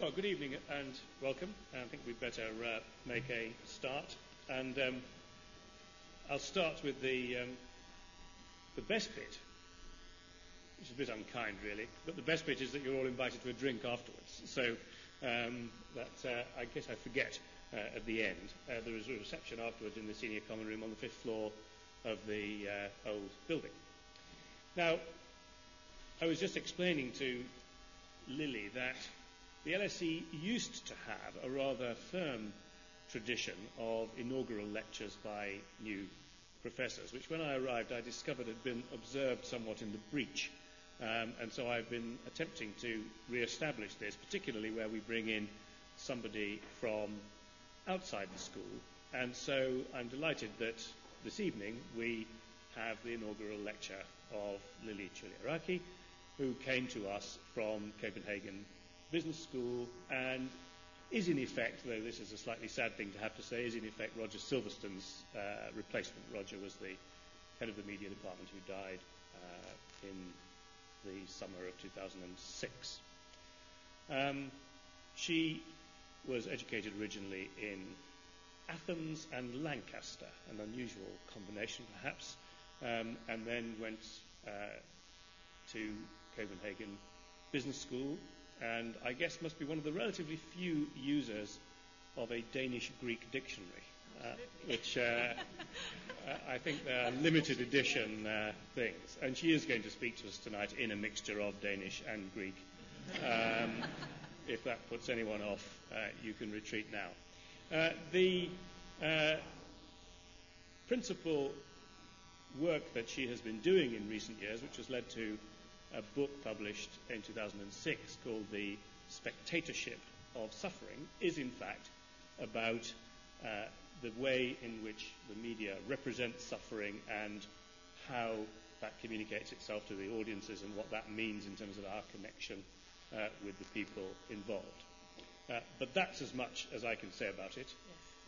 Well, good evening and welcome. I think we'd better uh, make a start. And um, I'll start with the, um, the best bit, which is a bit unkind, really. But the best bit is that you're all invited to a drink afterwards. So um, that uh, I guess I forget uh, at the end. Uh, there is a reception afterwards in the senior common room on the fifth floor of the uh, old building. Now, I was just explaining to Lilie that the LSE used to have a rather firm tradition of inaugural lectures by new professors, which when I arrived I discovered had been observed somewhat in the breach. Um, and so I've been attempting to re-establish this, particularly where we bring in somebody from outside the school. And so I'm delighted that this evening we have the inaugural lecture of Lilie Chouliaraki, who came to us from Copenhagen business school and is in effect, though this is a slightly sad thing to have to say, is in effect Roger Silverstone's uh, replacement. Roger was the head of the media department who died uh, in the summer of 2006. Um, she was educated originally in Athens and Lancaster, an unusual combination perhaps, um, and then went uh, to Copenhagen Business School and I guess must be one of the relatively few users of a Danish Greek dictionary, uh, which uh, I think are limited edition uh, things. And she is going to speak to us tonight in a mixture of Danish and Greek. Um, if that puts anyone off, uh, you can retreat now. Uh, the uh, principal work that she has been doing in recent years, which has led to a book published in 2006 called The Spectatorship of Suffering is, in fact, about uh, the way in which the media represents suffering and how that communicates itself to the audiences and what that means in terms of our connection uh, with the people involved. Uh, but that's as much as I can say about it,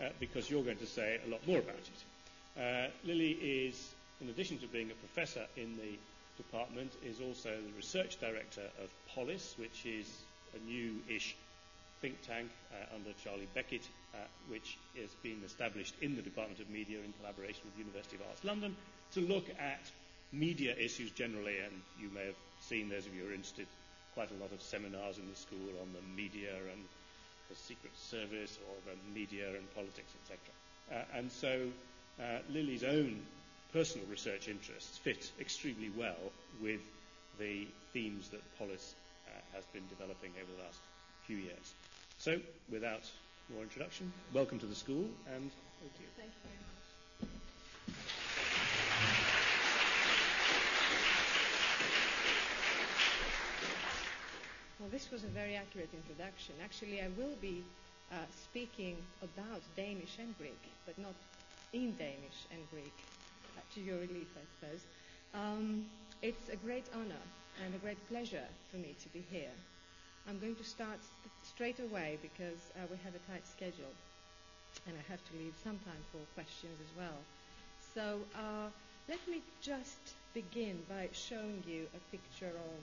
yes. uh, because you're going to say a lot more about it. Uh, Lilie is, in addition to being a professor in the department is also the research director of Polis, which is a new-ish think tank uh, under Charlie Beckett, uh, which has been established in the Department of Media in collaboration with the University of Arts London to look at media issues generally. And you may have seen, those of you who are interested, quite a lot of seminars in the school on the media and the Secret Service or the media and politics, etc. Uh, and so uh, Lilie's own personal research interests fit extremely well with the themes that Polis uh, has been developing over the last few years. So, without more introduction, welcome to the school and thank you. Thank you very much. Well, this was a very accurate introduction. Actually, I will be uh, speaking about Danish and Greek, but not in Danish and Greek to your relief, I suppose. Um, it's a great honor and a great pleasure for me to be here. I'm going to start st- straight away because uh, we have a tight schedule and I have to leave some time for questions as well. So uh, let me just begin by showing you a picture of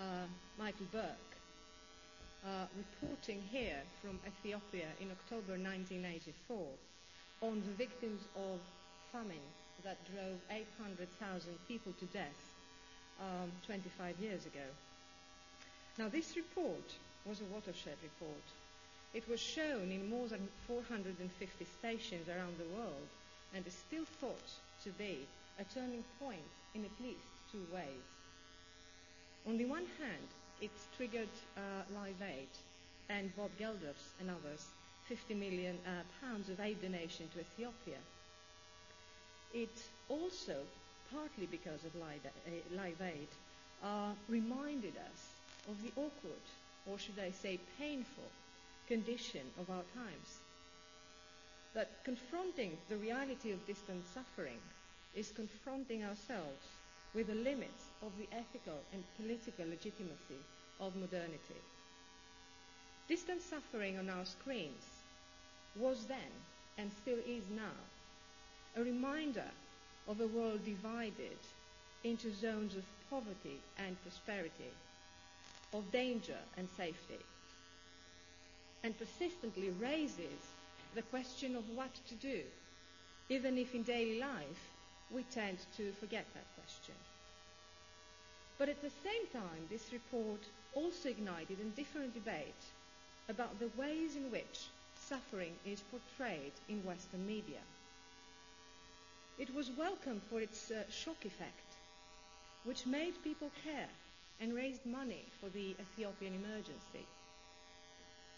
uh, Michael Buerk. Uh, reporting here from Ethiopia in October 1984 on the victims of famine that drove 800,000 people to death um, 25 years ago. Now, this report was a watershed report. It was shown in more than 450 stations around the world and is still thought to be a turning point in at least two ways. On the one hand, it triggered uh, Live Aid and Bob Geldof's and others 50 million uh, pounds of aid donation to Ethiopia. It also, partly because of Live uh, Aid, uh, reminded us of the awkward, or should I say painful, condition of our times. That confronting the reality of distant suffering is confronting ourselves with the limits of the ethical and political legitimacy of modernity. Distant suffering on our screens was then and still is now a reminder of a world divided into zones of poverty and prosperity. of danger and safety, and persistently raises the question of what to do, even if in daily life we tend to forget that question. But at the same time, this report also ignited a different debate about the ways in which suffering is portrayed in Western media. It was welcome for its uh, shock effect, which made people care and raised money for the Ethiopian emergency.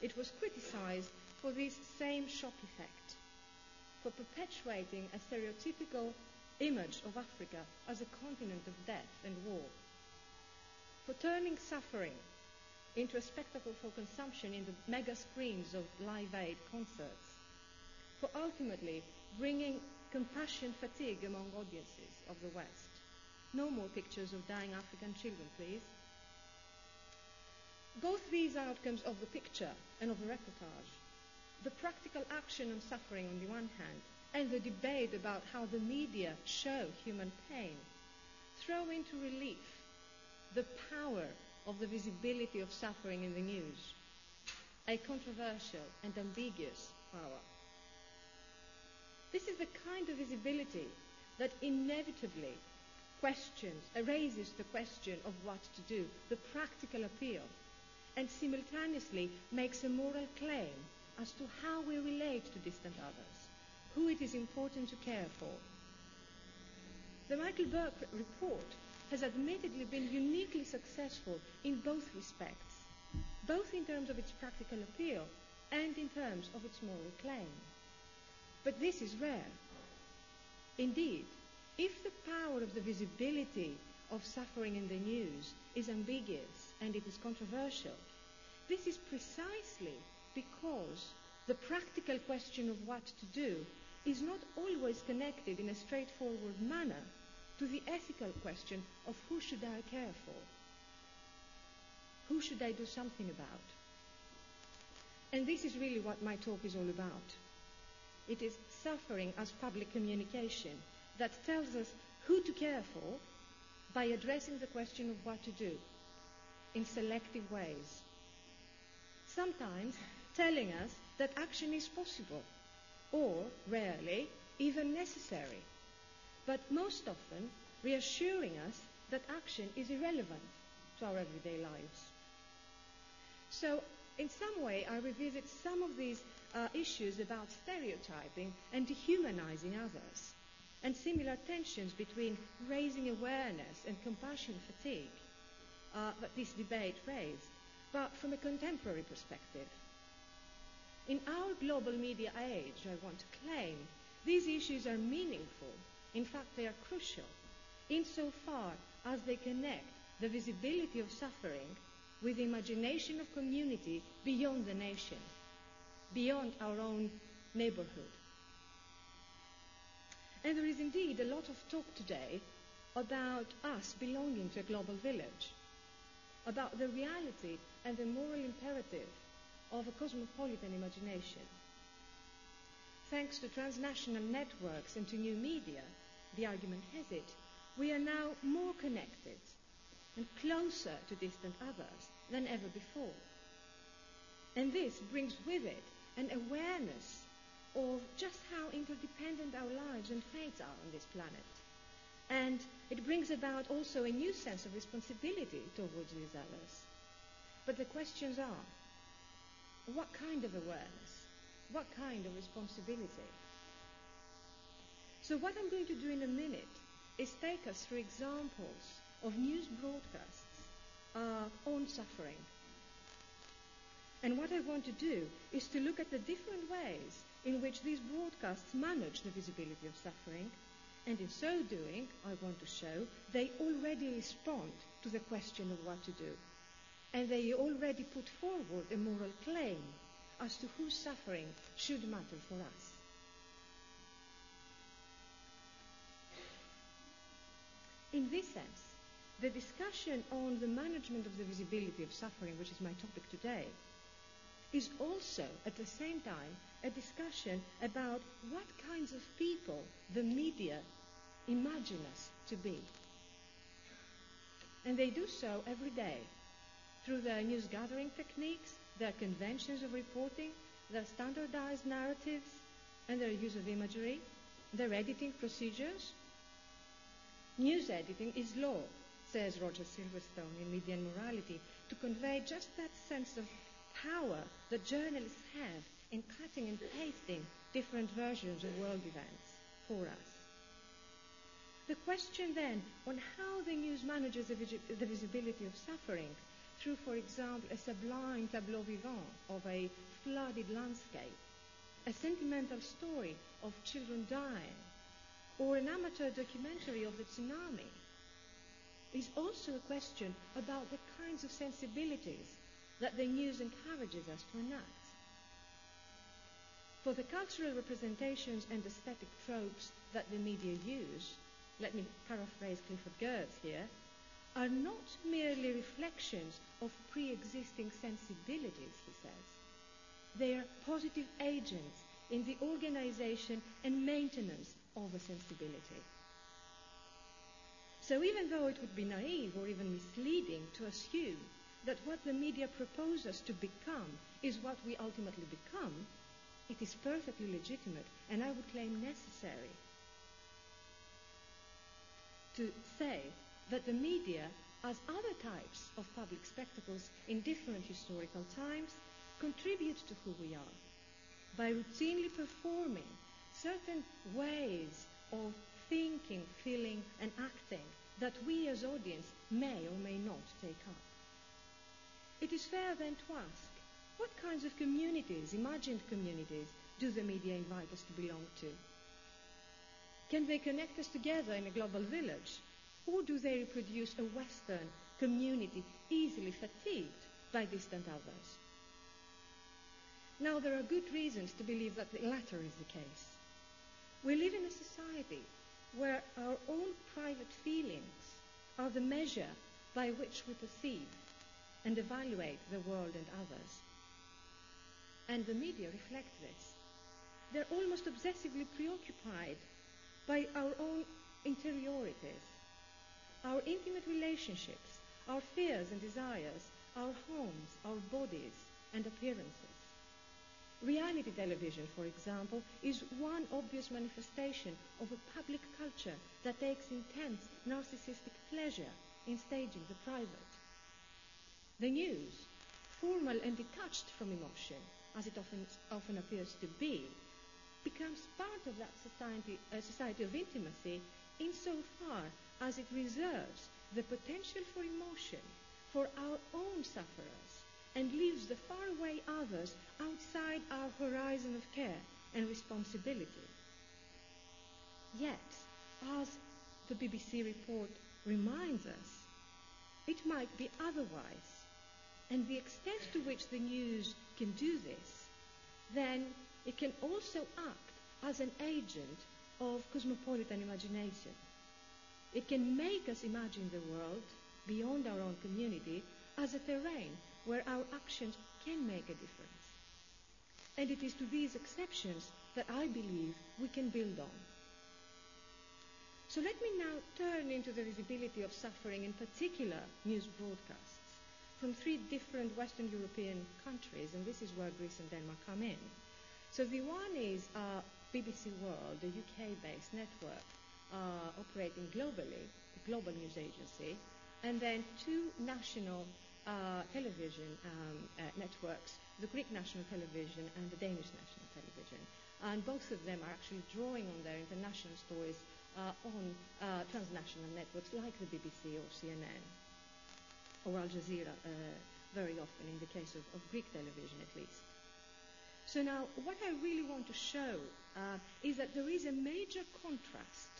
It was criticized for this same shock effect, for perpetuating a stereotypical image of Africa as a continent of death and war, for turning suffering into a spectacle for consumption in the mega screens of Live Aid concerts, for ultimately bringing compassion fatigue among audiences of the West. No more pictures of dying African children, please. Both these outcomes of the picture and of the reportage, the practical action on suffering on the one hand, and the debate about how the media show human pain, throw into relief the power of the visibility of suffering in the news, a controversial and ambiguous power. This is the kind of visibility that inevitably questions, raises the question of what to do, the practical appeal, and simultaneously makes a moral claim as to how we relate to distant others, who it is important to care for. The Michael Buerk report has admittedly been uniquely successful in both respects, both in terms of its practical appeal and in terms of its moral claim. But this is rare. Indeed, if the power of the visibility of suffering in the news is ambiguous and it is controversial, this is precisely because the practical question of what to do is not always connected in a straightforward manner to the ethical question of who should I care for? Who should I do something about? And this is really what my talk is all about. It is suffering as public communication that tells us who to care for by addressing the question of what to do in selective ways. Sometimes telling us that action is possible, or rarely even necessary but most often reassuring us that action is irrelevant to our everyday lives. So, in some way, I revisit some of these uh, issues about stereotyping and dehumanizing others, and similar tensions between raising awareness and compassion fatigue uh, that this debate raised, but from a contemporary perspective. In our global media age, I want to claim, these issues are meaningful in fact, they are crucial insofar as they connect the visibility of suffering with the imagination of community beyond the nation, beyond our own neighborhood. And there is indeed a lot of talk today about us belonging to a global village, about the reality and the moral imperative of a cosmopolitan imagination. Thanks to transnational networks and to new media, the argument has it, we are now more connected and closer to distant others than ever before. And this brings with it an awareness of just how interdependent our lives and fates are on this planet. And it brings about also a new sense of responsibility towards these others. But the questions are what kind of awareness? What kind of responsibility? So what I'm going to do in a minute is take us through examples of news broadcasts uh, on suffering. And what I want to do is to look at the different ways in which these broadcasts manage the visibility of suffering, and in so doing, I want to show they already respond to the question of what to do. And they already put forward a moral claim as to whose suffering should matter for us. In this sense, the discussion on the management of the visibility of suffering, which is my topic today, is also at the same time a discussion about what kinds of people the media imagine us to be. And they do so every day through their news gathering techniques, their conventions of reporting, their standardized narratives, and their use of imagery, their editing procedures. News editing is law, says Roger Silverstone in Media and Morality, to convey just that sense of power that journalists have in cutting and pasting different versions of world events for us. The question then on how the news manages the, the visibility of suffering through, for example, a sublime tableau vivant of a flooded landscape, a sentimental story of children dying, or an amateur documentary of the tsunami, is also a question about the kinds of sensibilities that the news encourages us to enact. For the cultural representations and aesthetic tropes that the media use, let me paraphrase Clifford Geertz here, are not merely reflections of pre existing sensibilities, he says. They are positive agents in the organization and maintenance of a sensibility. So even though it would be naive or even misleading to assume that what the media propose us to become is what we ultimately become, it is perfectly legitimate and I would claim necessary to say that the media, as other types of public spectacles in different historical times, contribute to who we are by routinely performing certain ways of thinking, feeling, and acting that we as audience may or may not take up. It is fair then to ask, what kinds of communities, imagined communities, do the media invite us to belong to? Can they connect us together in a global village? Or do they reproduce a Western community easily fatigued by distant others? Now, there are good reasons to believe that the latter is the case. We live in a society where our own private feelings are the measure by which we perceive and evaluate the world and others. And the media reflect this. They're almost obsessively preoccupied by our own interiorities, our intimate relationships, our fears and desires, our homes, our bodies, and appearances. Reality television, for example, is one obvious manifestation of a public culture that takes intense narcissistic pleasure in staging the private. The news, formal and detached from emotion, as it often, often appears to be, becomes part of that society, uh, society of intimacy insofar as it reserves the potential for emotion for our own sufferers and leaves the faraway others outside our horizon of care and responsibility. Yet, as the BBC report reminds us, it might be otherwise. And the extent to which the news can do this, then it can also act as an agent of cosmopolitan imagination. It can make us imagine the world beyond our own community as a terrain where our actions can make a difference. And it is to these exceptions that I believe we can build on. So let me now turn into the visibility of suffering in particular news broadcasts from three different Western European countries, and this is where Greece and Denmark come in. So the one is uh, BBC World, a UK-based network uh, operating globally, a global news agency, and then two national television um, uh, networks, the Greek National Television and the Danish National Television. And both of them are actually drawing on their international stories uh, on uh, transnational networks like the BBC or CNN or Al Jazeera, uh, very often in the case of, of, Greek television at least. So now, what I really want to show uh, is that there is a major contrast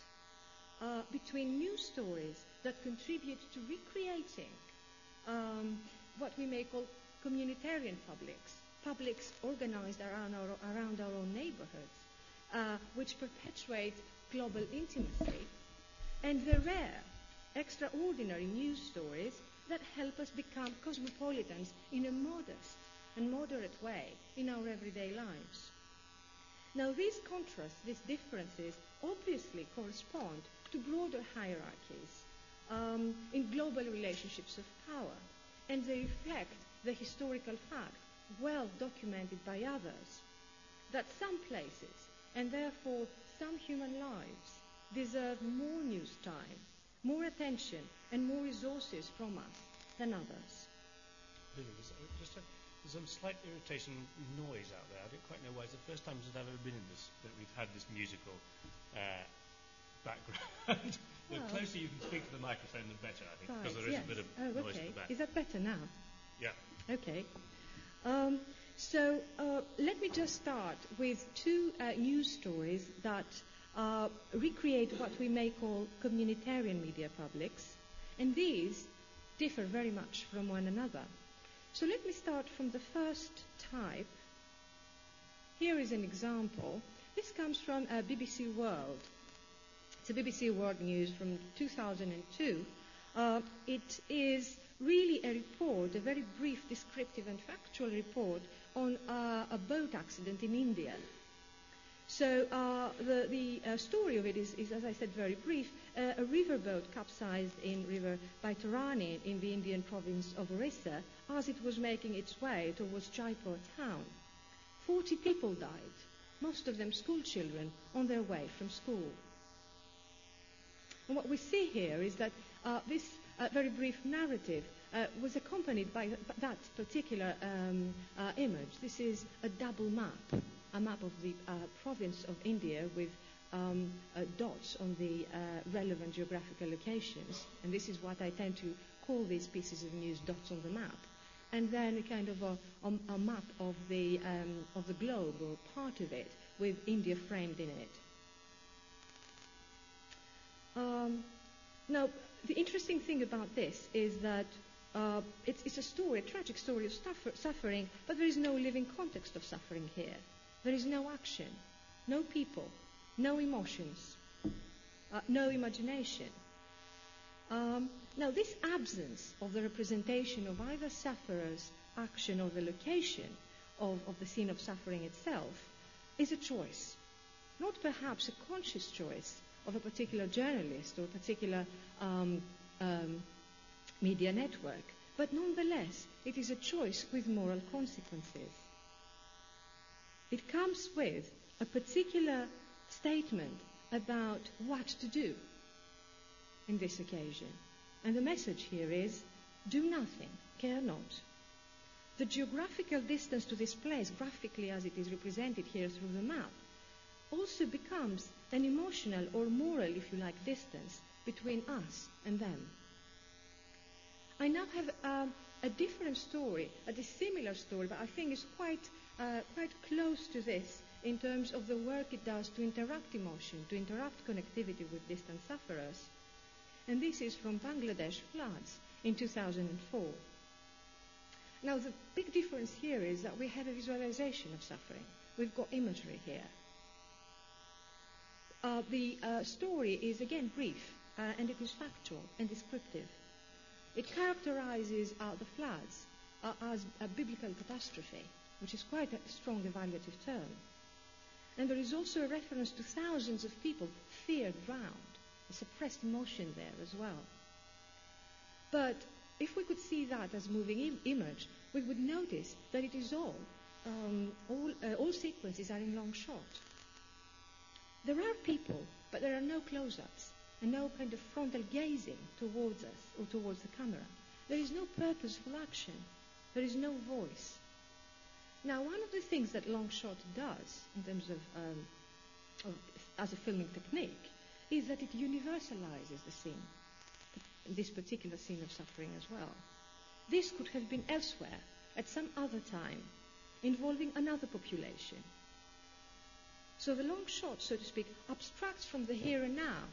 between news stories that contribute to recreating um, what we may call communitarian publics, publics organized around our, around our own neighborhoods, uh, which perpetuate global intimacy, and the rare, extraordinary news stories that help us become cosmopolitans in a modest and moderate way in our everyday lives. Now, these contrasts, these differences, obviously correspond to broader hierarchies um, in global relationships of power, and they reflect the historical fact, well documented by others, that some places, and therefore some human lives, deserve more news time, more attention, and more resources from us than others. There's, uh, just a, there's some slight irritation noise out there. I don't quite know why. It's the first time since I've ever been in this that we've had this musical uh, background. the Well- closer you can speak to the microphone, the better, I think, because Right, there is yes. a bit of oh, noise okay. at the back. Is that better now? Yeah. Okay. Um, so uh, let me just start with two uh, news stories that uh, recreate what we may call communitarian media publics, and these differ very much from one another. So let me start from the first type. Here is an example. This comes from uh, BBC World. A BBC World News from 2002. Uh, it is really a report, a very brief, descriptive, and factual report on uh, a boat accident in India. So uh, the, the uh, story of it is, is, as I said, very brief. Uh, a riverboat capsized in River Baitarani in the Indian province of Orissa as it was making its way towards Jajpur town. Forty people died, most of them school children, on their way from school. And what we see here is that uh, this uh, very brief narrative uh, was accompanied by th- that particular um, uh, image. This is a double map, a map of the uh, province of India with um, uh, dots on the relevant geographical locations. And this is what I tend to call these pieces of news dots on the map. And then a kind of a, a, a map of the, um, of the globe or part of it with India framed in it. Um, now, the interesting thing about this is that uh, it's, it's a story, a tragic story of suffer- suffering, but there is no living context of suffering here. There is no action, no people, no emotions, uh, no imagination. Um, now, this absence of the representation of either sufferer's action or the location of, of the scene of suffering itself is a choice, not perhaps a conscious choice of a particular journalist or a particular um, um, media network, but nonetheless, it is a choice with moral consequences. It comes with a particular statement about what to do in this occasion. And the message here is do nothing, care not. The geographical distance to this place, graphically as it is represented here through the map, also becomes an emotional or moral, if you like, distance between us and them. I now have a different story, a dissimilar story, but I think is quite, uh, quite close to this in terms of the work it does to interrupt emotion, to interrupt connectivity with distant sufferers. And this is from Bangladesh floods in 2004. Now, the big difference here is that we have a visualization of suffering. We've got imagery here. Uh, the uh, story is again brief uh, and it is factual and descriptive. It characterizes uh, the floods uh, as a biblical catastrophe, which is quite a strong evaluative term. And there is also a reference to thousands of people feared drowned, a suppressed emotion there as well. But if we could see that as moving Im- image, we would notice that it is all, um, all, uh, all sequences are in long shot. There are people, but there are no close-ups and no kind of frontal gazing towards us or towards the camera. There is no purposeful action. There is no voice. Now, one of the things that long shot does in terms of, um, of as a filming technique is that it universalizes the scene, this particular scene of suffering as well. This could have been elsewhere at some other time, involving another population. So the long shot, so to speak, abstracts from the here and now.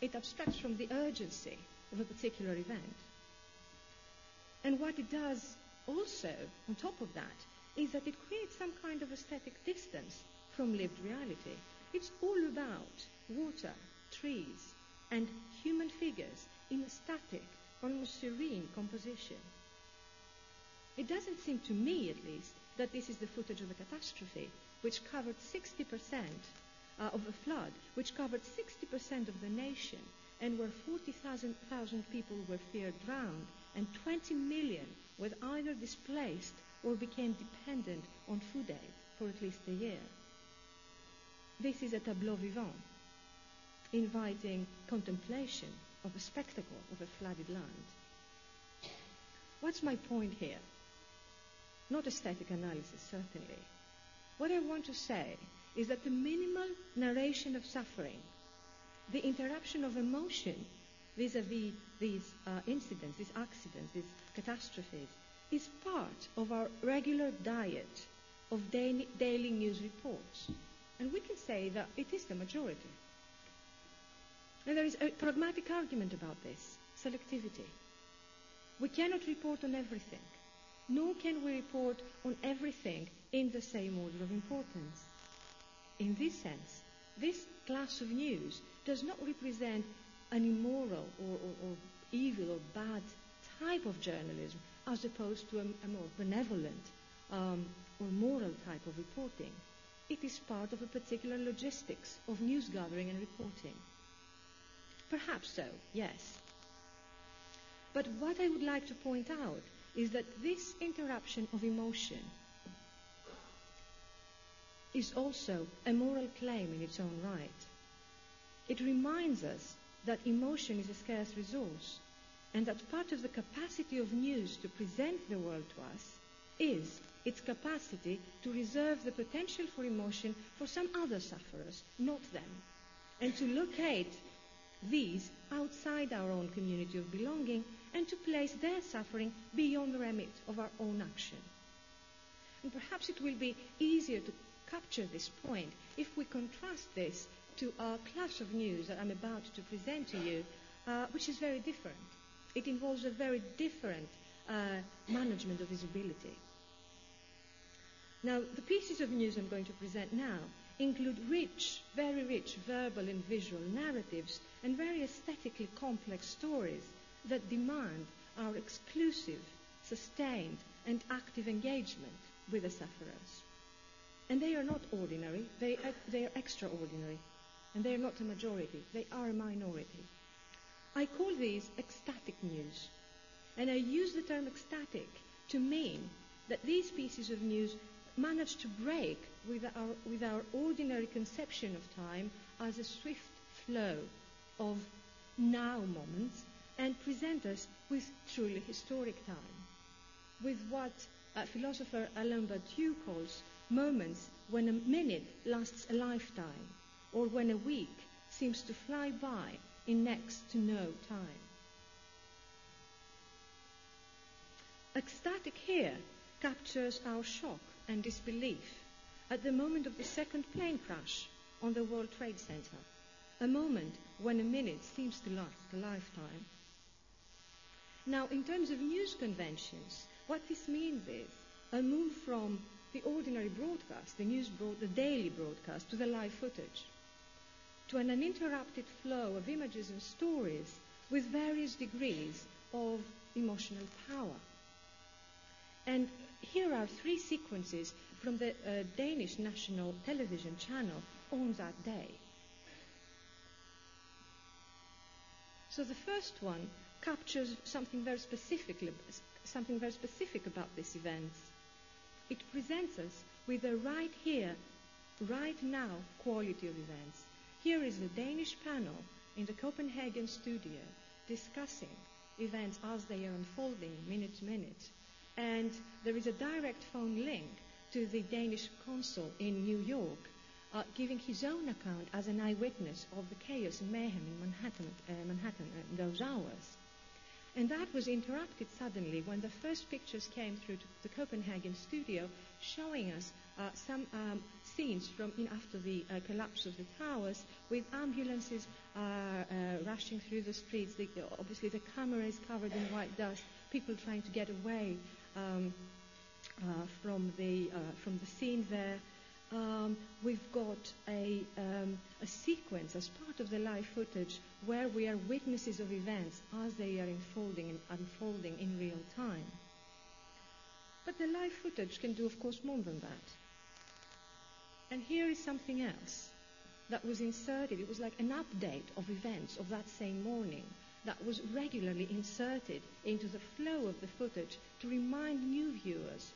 It abstracts from the urgency of a particular event. And what it does also, on top of that, is that it creates some kind of aesthetic distance from lived reality. It's all about water, trees, and human figures in a static, almost serene composition. It doesn't seem to me, at least, that this is the footage of a catastrophe, which covered 60% uh, of a flood, which covered 60% of the nation, and where 40,000 people were feared drowned, and 20 million were either displaced or became dependent on food aid for at least a year. This is a tableau vivant, inviting contemplation of a spectacle of a flooded land. What's my point here? Not aesthetic analysis, certainly. What I want to say is that the minimal narration of suffering, the interruption of emotion vis-à-vis these uh, incidents, these accidents, these catastrophes, is part of our regular diet of daily, daily news reports. And we can say that it is the majority. And there is a pragmatic argument about this selectivity. We cannot report on everything, nor can we report on everything in the same order of importance. In this sense, this class of news does not represent an immoral or, or, or evil or bad type of journalism as opposed to a, a more benevolent um, or moral type of reporting. It is part of a particular logistics of news gathering and reporting. Perhaps so, yes. But what I would like to point out is that this interruption of emotion is also a moral claim in its own right. It reminds us that emotion is a scarce resource and that part of the capacity of news to present the world to us is its capacity to reserve the potential for emotion for some other sufferers, not them, and to locate these outside our own community of belonging and to place their suffering beyond the remit of our own action. And perhaps it will be easier to capture this point if we contrast this to our class of news that I'm about to present to you, uh, which is very different. It involves a very different uh, management of visibility. Now, the pieces of news I'm going to present now include rich, very rich verbal and visual narratives and very aesthetically complex stories that demand our exclusive, sustained, and active engagement with the sufferers. And they are not ordinary, they are, they are extraordinary. And they are not a majority, they are a minority. I call these ecstatic news. And I use the term ecstatic to mean that these pieces of news manage to break with our, with our ordinary conception of time as a swift flow of now moments and present us with truly historic time, with what uh, philosopher Alain Badiou calls moments when a minute lasts a lifetime, or when a week seems to fly by in next to no time. Ecstatic here captures our shock and disbelief at the moment of the second plane crash on the World Trade Center, a moment when a minute seems to last a lifetime. Now, in terms of news conventions, what this means is a move from the ordinary broadcast, the news broad, the daily broadcast, to the live footage, to an uninterrupted flow of images and stories with various degrees of emotional power. And here are three sequences from the uh, Danish national television channel on that day. So the first one captures something very specific, something very specific about this event. It presents us with a right here, right now quality of events. Here is the Danish panel in the Copenhagen studio discussing events as they are unfolding minute to minute. And there is a direct phone link to the Danish consul in New York, uh, giving his own account as an eyewitness of the chaos and mayhem in Manhattan, uh, Manhattan in those hours. And that was interrupted suddenly when the first pictures came through to the Copenhagen studio showing us uh, some um, scenes from in after the uh, collapse of the towers with ambulances uh, uh rushing through the streets. The, obviously, the camera is covered in white dust, people trying to get away um, uh, from, the, uh, from the scene there um, we've got a, um, a sequence as part of the live footage where we are witnesses of events as they are unfolding and unfolding in real time. But the live footage can do, of course, more than that. And here is something else. that was inserted. It was like an update of events of that same morning that was regularly inserted into the flow of the footage to remind new viewers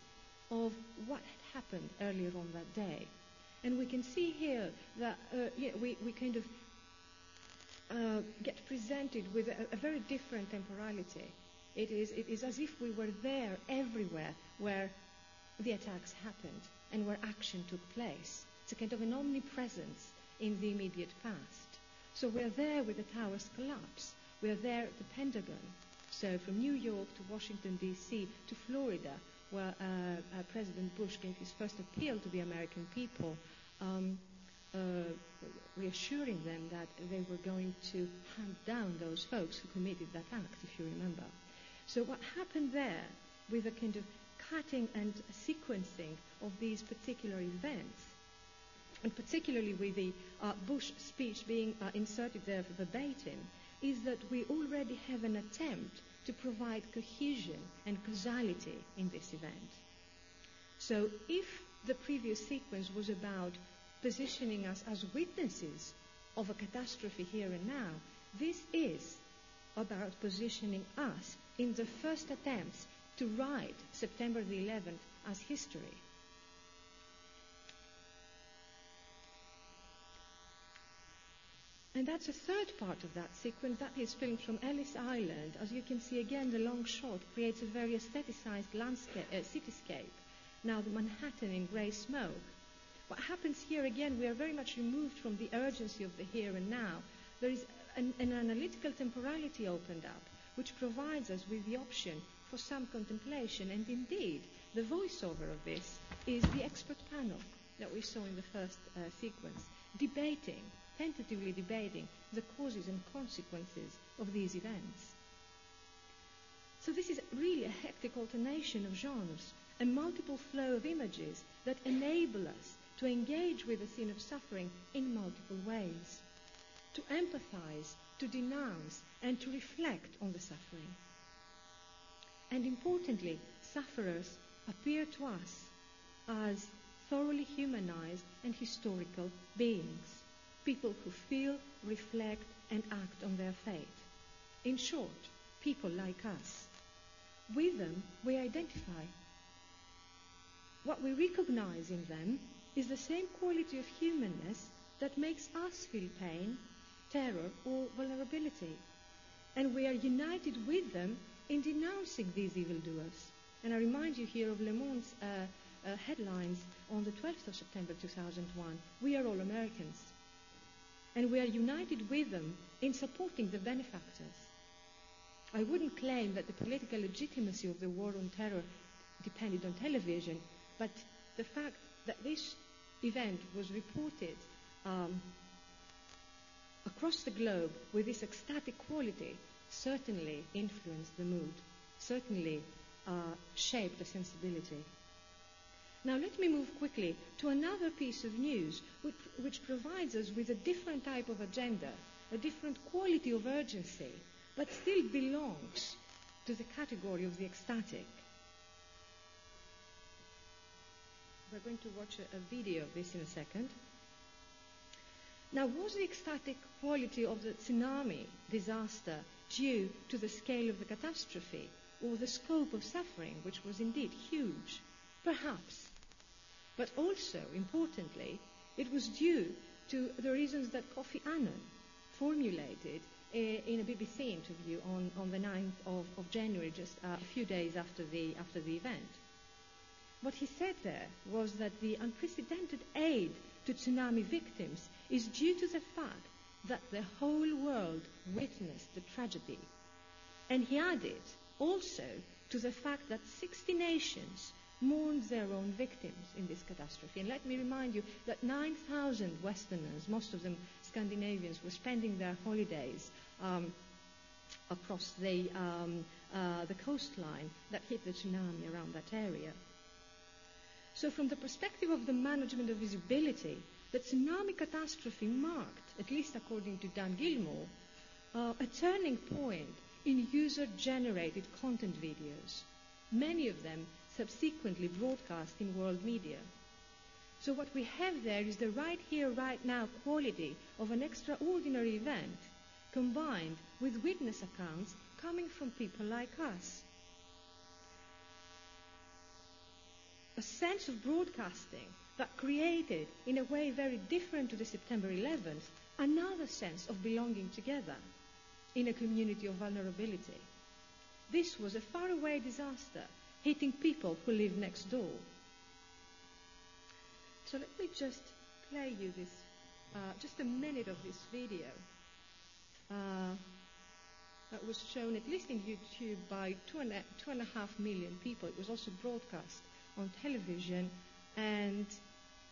of what had happened earlier on that day. And we can see here that uh, yeah, we, we kind of uh, get presented with a, a, very different temporality. It is, it is as if we were there everywhere where the attacks happened and where action took place. It's a kind of an omnipresence in the immediate past. So we're there with the towers collapse. We're there at the Pentagon. So from New York to Washington, D.C. to Florida, where uh, uh, President Bush gave his first appeal to the American people, um, uh, reassuring them that they were going to hunt down those folks who committed that act, if you remember. So what happened there with a kind of cutting and sequencing of these particular events, and particularly with the uh, Bush speech being uh, inserted there for verbatim, is that we already have an attempt to provide cohesion and causality in this event. So if the previous sequence was about positioning us as witnesses of a catastrophe here and now, this is about positioning us in the first attempts to write September the 11th as history. And that's a third part of that sequence. That is filmed from Ellis Island. As you can see again, the long shot creates a very aestheticized landscape, uh, cityscape. Now the Manhattan in grey smoke. What happens here again, we are very much removed from the urgency of the here and now. There is an, an analytical temporality opened up, which provides us with the option for some contemplation. And indeed, the voiceover of this is the expert panel that we saw in the first uh, sequence, debating tentatively debating the causes and consequences of these events. So this is really a hectic alternation of genres, a multiple flow of images that enable us to engage with the scene of suffering in multiple ways, to empathize, to denounce, and to reflect on the suffering. And importantly, sufferers appear to us as thoroughly humanized and historical beings people who feel, reflect, and act on their fate. In short, people like us. With them, we identify. What we recognize in them is the same quality of humanness that makes us feel pain, terror, or vulnerability. And we are united with them in denouncing these evildoers. And I remind you here of Le Monde's uh, uh, headlines on the 12th of September 2001 We are all Americans and we are united with them in supporting the benefactors. I wouldn't claim that the political legitimacy of the war on terror depended on television, but the fact that this event was reported um, across the globe with this ecstatic quality certainly influenced the mood, certainly uh, shaped the sensibility. Now let me move quickly to another piece of news which, which, provides us with a different type of agenda, a different quality of urgency, but still belongs to the category of the ecstatic. We're going to watch a, a video of this in a second. Now, was the ecstatic quality of the tsunami disaster due to the scale of the catastrophe or the scope of suffering, which was indeed huge? Perhaps. But also, importantly, it was due to the reasons that Kofi Annan formulated eh, in a BBC interview on, on the 9th of, of January, just a few days after the, after the event. What he said there was that the unprecedented aid to tsunami victims is due to the fact that the whole world witnessed the tragedy. And he added also to the fact that 60 nations mourned their own victims in this catastrophe. And let me remind you that 9,000 Westerners, most of them Scandinavians, were spending their holidays um, across the, um, uh, the coastline that hit the tsunami around that area. So, from the perspective of the management of visibility, the tsunami catastrophe marked, at least according to Dan Gillmor, uh, a turning point in user generated content videos. Many of them subsequently broadcast in world media. So what we have there is the right here, right now quality of an extraordinary event combined with witness accounts coming from people like us. A sense of broadcasting that created, in a way very different to the September 11th, another sense of belonging together in a community of vulnerability. This was a faraway disaster hitting people who live next door. So let me just play you this, uh, just a minute of this video uh, that was shown at least in YouTube by two and, a, two and a half million people. It was also broadcast on television and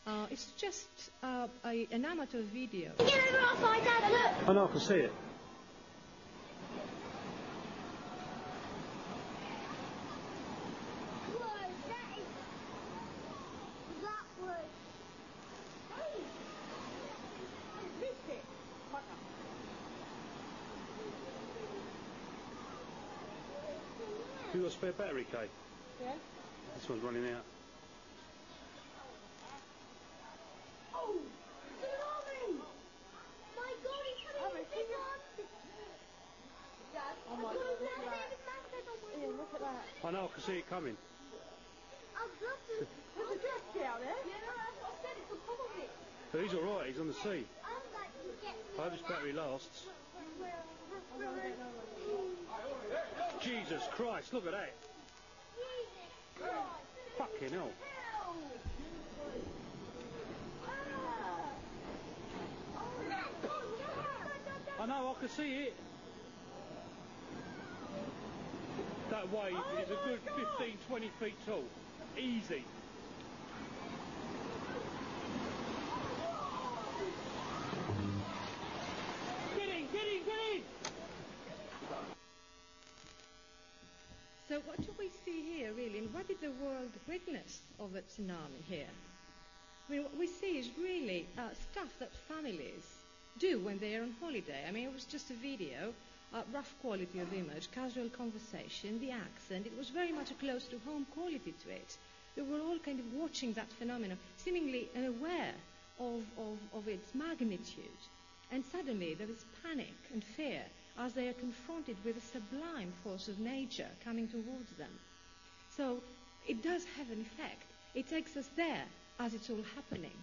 uh, it's just uh, a, an amateur video. Get over off my dad, look! I know, I can see it. Whoa, that is... That was... Hey! I missed it! You got a battery, Kay? Yeah. This one's running out. Oh! Tsunami! My God, it's coming big one! Dad, Oh my I God, got look at that that. David Mackett on oh, my oh, Ian, look at that. I know, I can see it coming. I'd love to... There's a jet ski out there. Yeah, that's what I said, it's a problem. But he's all right. He's on the sea. I'd like to get... I hope his battery lasts. Oh, Jesus Christ! Look at that. Fucking hell. I know, I can see it. That wave is a good 15, 20 feet tall. Easy. Get in, get in, get in! So what do we see here really, and what did the witness of a tsunami here? I mean, what we see is really uh, stuff that families do when they are on holiday. I mean, it was just a video, uh, rough quality of image, casual conversation, the accent. It was very much a close to home quality to it. They were all kind of watching that phenomenon, seemingly unaware of, of, of its magnitude. And suddenly there is panic and fear as they are confronted with a sublime force of nature coming towards them. So it does have an effect. It takes us there as it's all happening,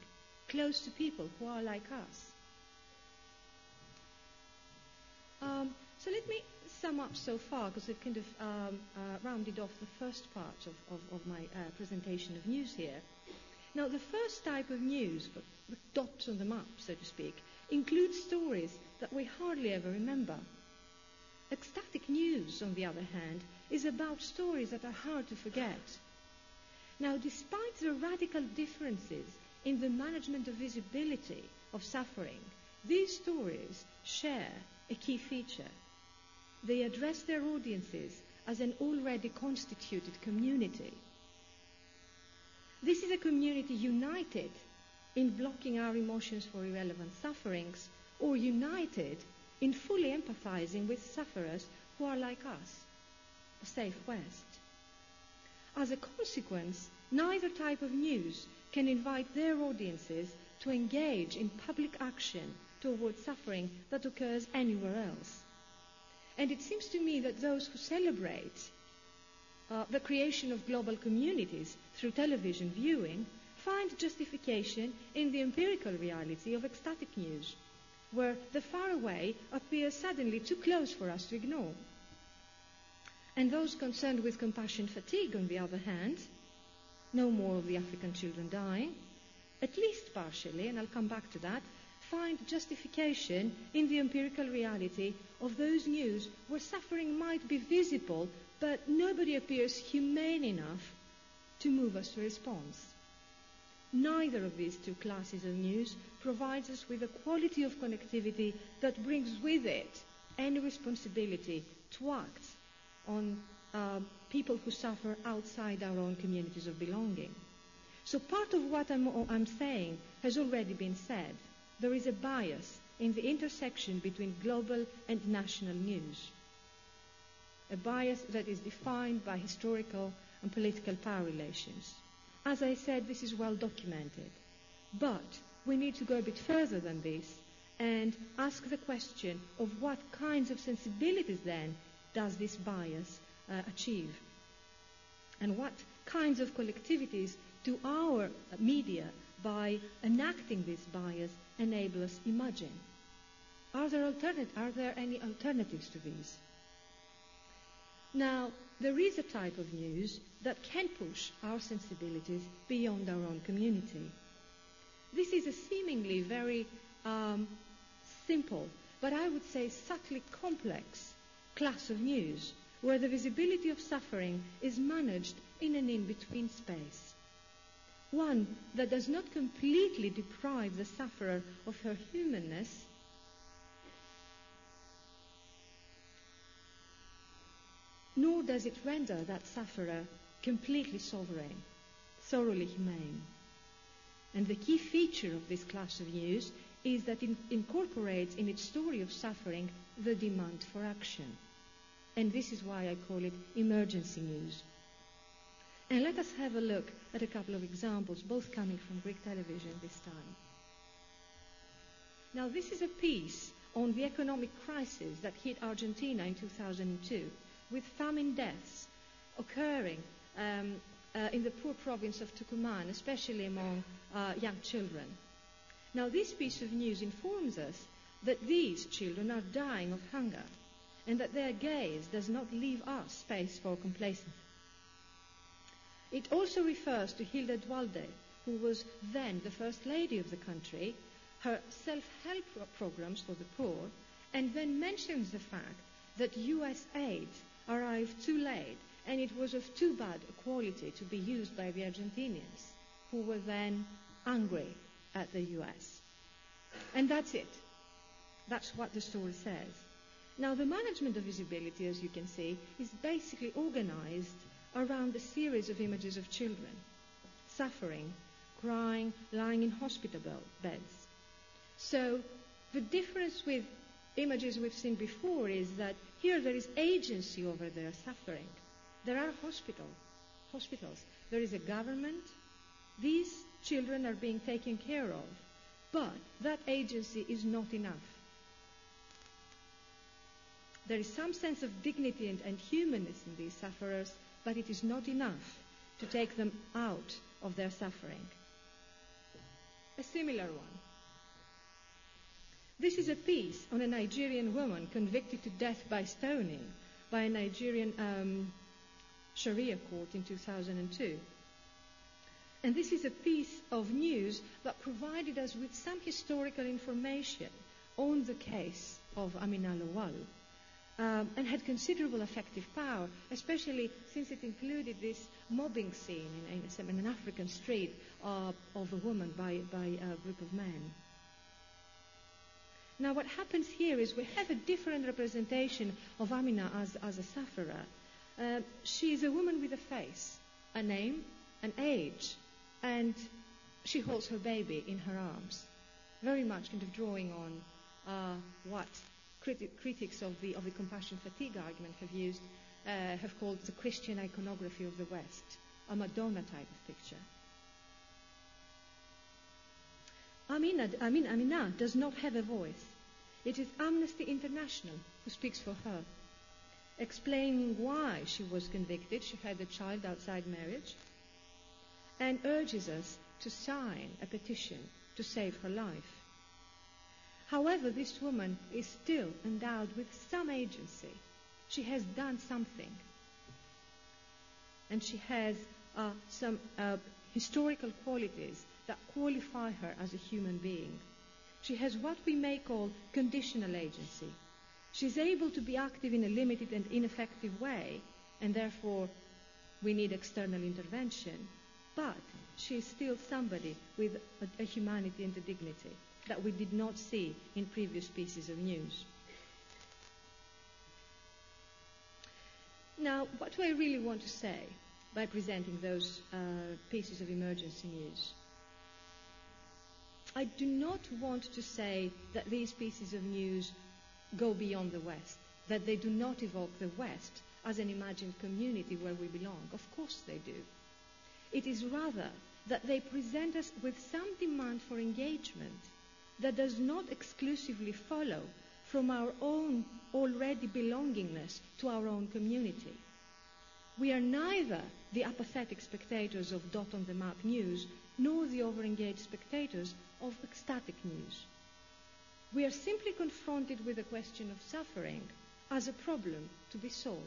close to people who are like us. Um, so let me sum up so far, because we've kind of um, uh, rounded off the first part of, of, of my uh, presentation of news here. Now, the first type of news, the dots on the map, so to speak, includes stories that we hardly ever remember. Ecstatic news, on the other hand, is about stories that are hard to forget. Now, despite the radical differences in the management of visibility of suffering, these stories share a key feature. They address their audiences as an already constituted community. This is a community united in blocking our emotions for irrelevant sufferings or united in fully empathizing with sufferers who are like us, a safe West. As a consequence, neither type of news can invite their audiences to engage in public action towards suffering that occurs anywhere else. And it seems to me that those who celebrate uh, the creation of global communities through television viewing find justification in the empirical reality of ecstatic news, where the faraway appears suddenly too close for us to ignore. And those concerned with compassion fatigue, on the other hand, no more of the African children dying, at least partially, and I'll come back to that, find justification in the empirical reality of those news where suffering might be visible, but nobody appears humane enough to move us to response. Neither of these two classes of news provides us with a quality of connectivity that brings with it any responsibility to act on uh, people who suffer outside our own communities of belonging. So part of what I'm, I'm saying has already been said. There is a bias in the intersection between global and national news. A bias that is defined by historical and political power relations. As I said, this is well documented. But we need to go a bit further than this and ask the question of what kinds of sensibilities then does this bias uh, achieve? And what kinds of collectivities do our media, by enacting this bias, enable us imagine? Are there, alternate, are there any alternatives to these? Now, there is a type of news that can push our sensibilities beyond our own community. This is a seemingly very um, simple, but I would say subtly complex class of news where the visibility of suffering is managed in an in between space. One that does not completely deprive the sufferer of her humanness, nor does it render that sufferer completely sovereign, thoroughly humane. And the key feature of this class of news is that it incorporates in its story of suffering the demand for action. And this is why I call it emergency news. And let us have a look at a couple of examples, both coming from Greek television this time. Now, this is a piece on the economic crisis that hit Argentina in 2002, with famine deaths occurring um, uh, in the poor province of Tucumán, especially among uh, young children. Now, this piece of news informs us that these children are dying of hunger and that their gaze does not leave us space for complacency. It also refers to Hilda Duhalde, who was then the First Lady of the country, her self help programs for the poor, and then mentions the fact that US aid arrived too late and it was of too bad a quality to be used by the Argentinians, who were then angry at the US. And that's it. That's what the story says. Now, the management of visibility, as you can see, is basically organized around a series of images of children suffering, crying, lying in hospital beds. So the difference with images we've seen before is that here there is agency over their suffering. There are hospital, hospitals. There is a government. These children are being taken care of. But that agency is not enough. There is some sense of dignity and, and humanness in these sufferers, but it is not enough to take them out of their suffering. A similar one. This is a piece on a Nigerian woman convicted to death by stoning by a Nigerian um, Sharia court in 2002. And this is a piece of news that provided us with some historical information on the case of Amina Lawal um, and had considerable effective power, especially since it included this mobbing scene in, in, in an African street uh, of a woman by, by a group of men. Now, what happens here is we have a different representation of Amina as, as a sufferer. Uh, she is a woman with a face, a name, an age, and she holds her baby in her arms, very much kind of drawing on uh, what criti- critics of the, of the compassion fatigue argument have used, uh, have called the Christian iconography of the West, a Madonna type of picture. Amina, Amina, Amina does not have a voice. It is Amnesty International who speaks for her, explaining why she was convicted. She had a child outside marriage and urges us to sign a petition to save her life. However, this woman is still endowed with some agency. She has done something. And she has uh, some uh, historical qualities that qualify her as a human being. She has what we may call conditional agency. She's able to be active in a limited and ineffective way, and therefore we need external intervention but she is still somebody with a, a humanity and a dignity that we did not see in previous pieces of news. Now, what do I really want to say by presenting those uh, pieces of emergency news? I do not want to say that these pieces of news go beyond the West, that they do not evoke the West as an imagined community where we belong. Of course they do. It is rather that they present us with some demand for engagement that does not exclusively follow from our own already belongingness to our own community. We are neither the apathetic spectators of dot on the map news nor the overengaged spectators of ecstatic news. We are simply confronted with the question of suffering as a problem to be solved.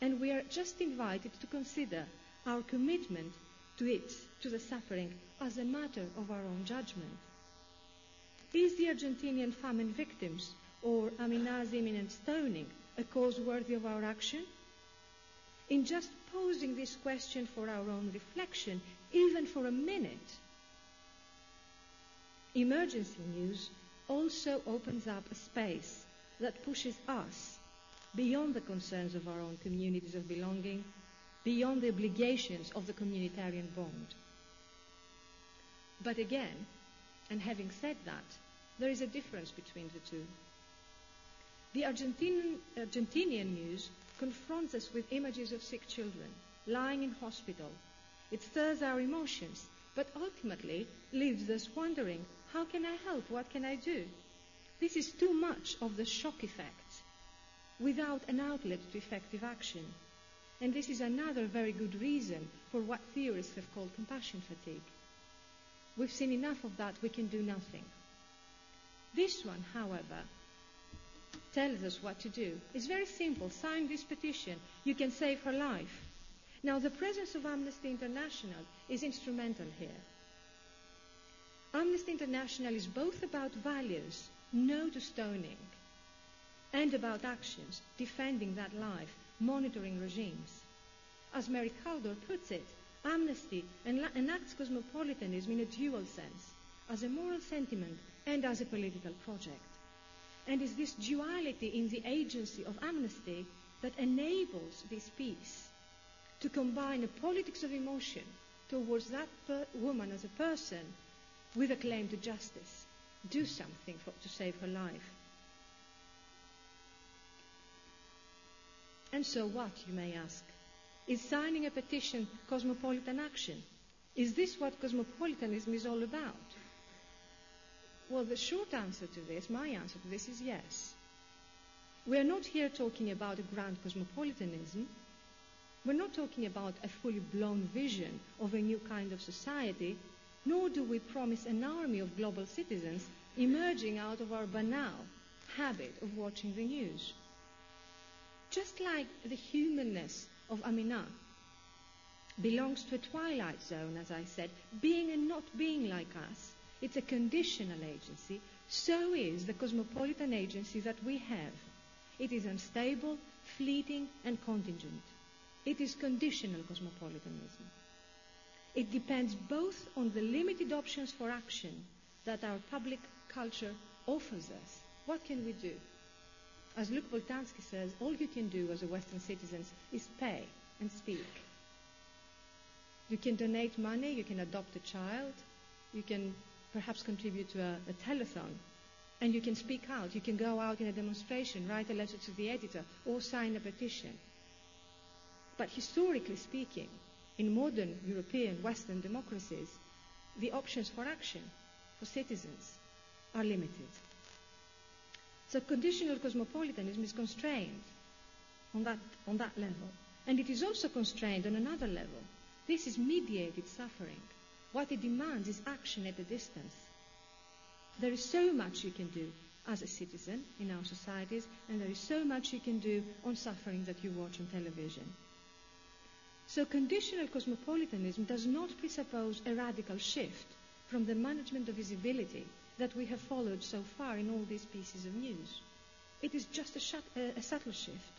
And we are just invited to consider our commitment to it, to the suffering, as a matter of our own judgment. Is the Argentinian famine victims or Amina's imminent stoning a cause worthy of our action? In just posing this question for our own reflection, even for a minute, emergency news also opens up a space that pushes us beyond the concerns of our own communities of belonging, beyond the obligations of the communitarian bond. But again, and having said that, there is a difference between the two. The Argentinian, Argentinian news confronts us with images of sick children lying in hospital. It stirs our emotions, but ultimately leaves us wondering how can I help? What can I do? This is too much of the shock effect without an outlet to effective action. And this is another very good reason for what theorists have called compassion fatigue. We've seen enough of that, we can do nothing. This one, however, tells us what to do. It's very simple. Sign this petition. You can save her life. Now, the presence of Amnesty International is instrumental here. Amnesty International is both about values, no to stoning, and about actions, defending that life, monitoring regimes. As Mary Kaldor puts it, amnesty enacts cosmopolitanism in a dual sense, as a moral sentiment and as a political project. And it's this duality in the agency of amnesty that enables this piece to combine a politics of emotion towards that per- woman as a person with a claim to justice. Do something for, to save her life. And so what, you may ask? Is signing a petition cosmopolitan action? Is this what cosmopolitanism is all about? Well, the short answer to this, my answer to this, is yes. We are not here talking about a grand cosmopolitanism. We're not talking about a fully blown vision of a new kind of society, nor do we promise an army of global citizens emerging out of our banal habit of watching the news. Just like the humanness of Amina belongs to a twilight zone, as I said, being and not being like us, it's a conditional agency, so is the cosmopolitan agency that we have. It is unstable, fleeting, and contingent. It is conditional cosmopolitanism. It depends both on the limited options for action that our public culture offers us. What can we do? As Luc Boltanski says, all you can do as a Western citizen is pay and speak. You can donate money, you can adopt a child, you can perhaps contribute to a, a telethon, and you can speak out. You can go out in a demonstration, write a letter to the editor, or sign a petition. But historically speaking, in modern European Western democracies, the options for action for citizens are limited. So conditional cosmopolitanism is constrained on that, on that level. And it is also constrained on another level. This is mediated suffering. What it demands is action at a distance. There is so much you can do as a citizen in our societies, and there is so much you can do on suffering that you watch on television. So conditional cosmopolitanism does not presuppose a radical shift from the management of visibility that we have followed so far in all these pieces of news. It is just a, shut, a subtle shift.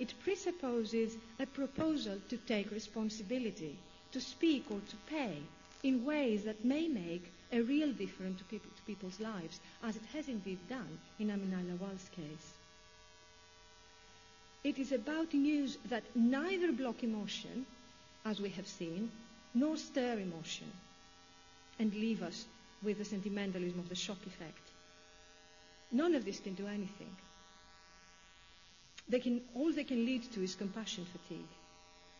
It presupposes a proposal to take responsibility, to speak or to pay in ways that may make a real difference to, people, to people's lives, as it has indeed done in Amina Lawal's case. It is about news that neither block emotion, as we have seen, nor stir emotion and leave us with the sentimentalism of the shock effect. None of this can do anything. They can, all they can lead to is compassion fatigue.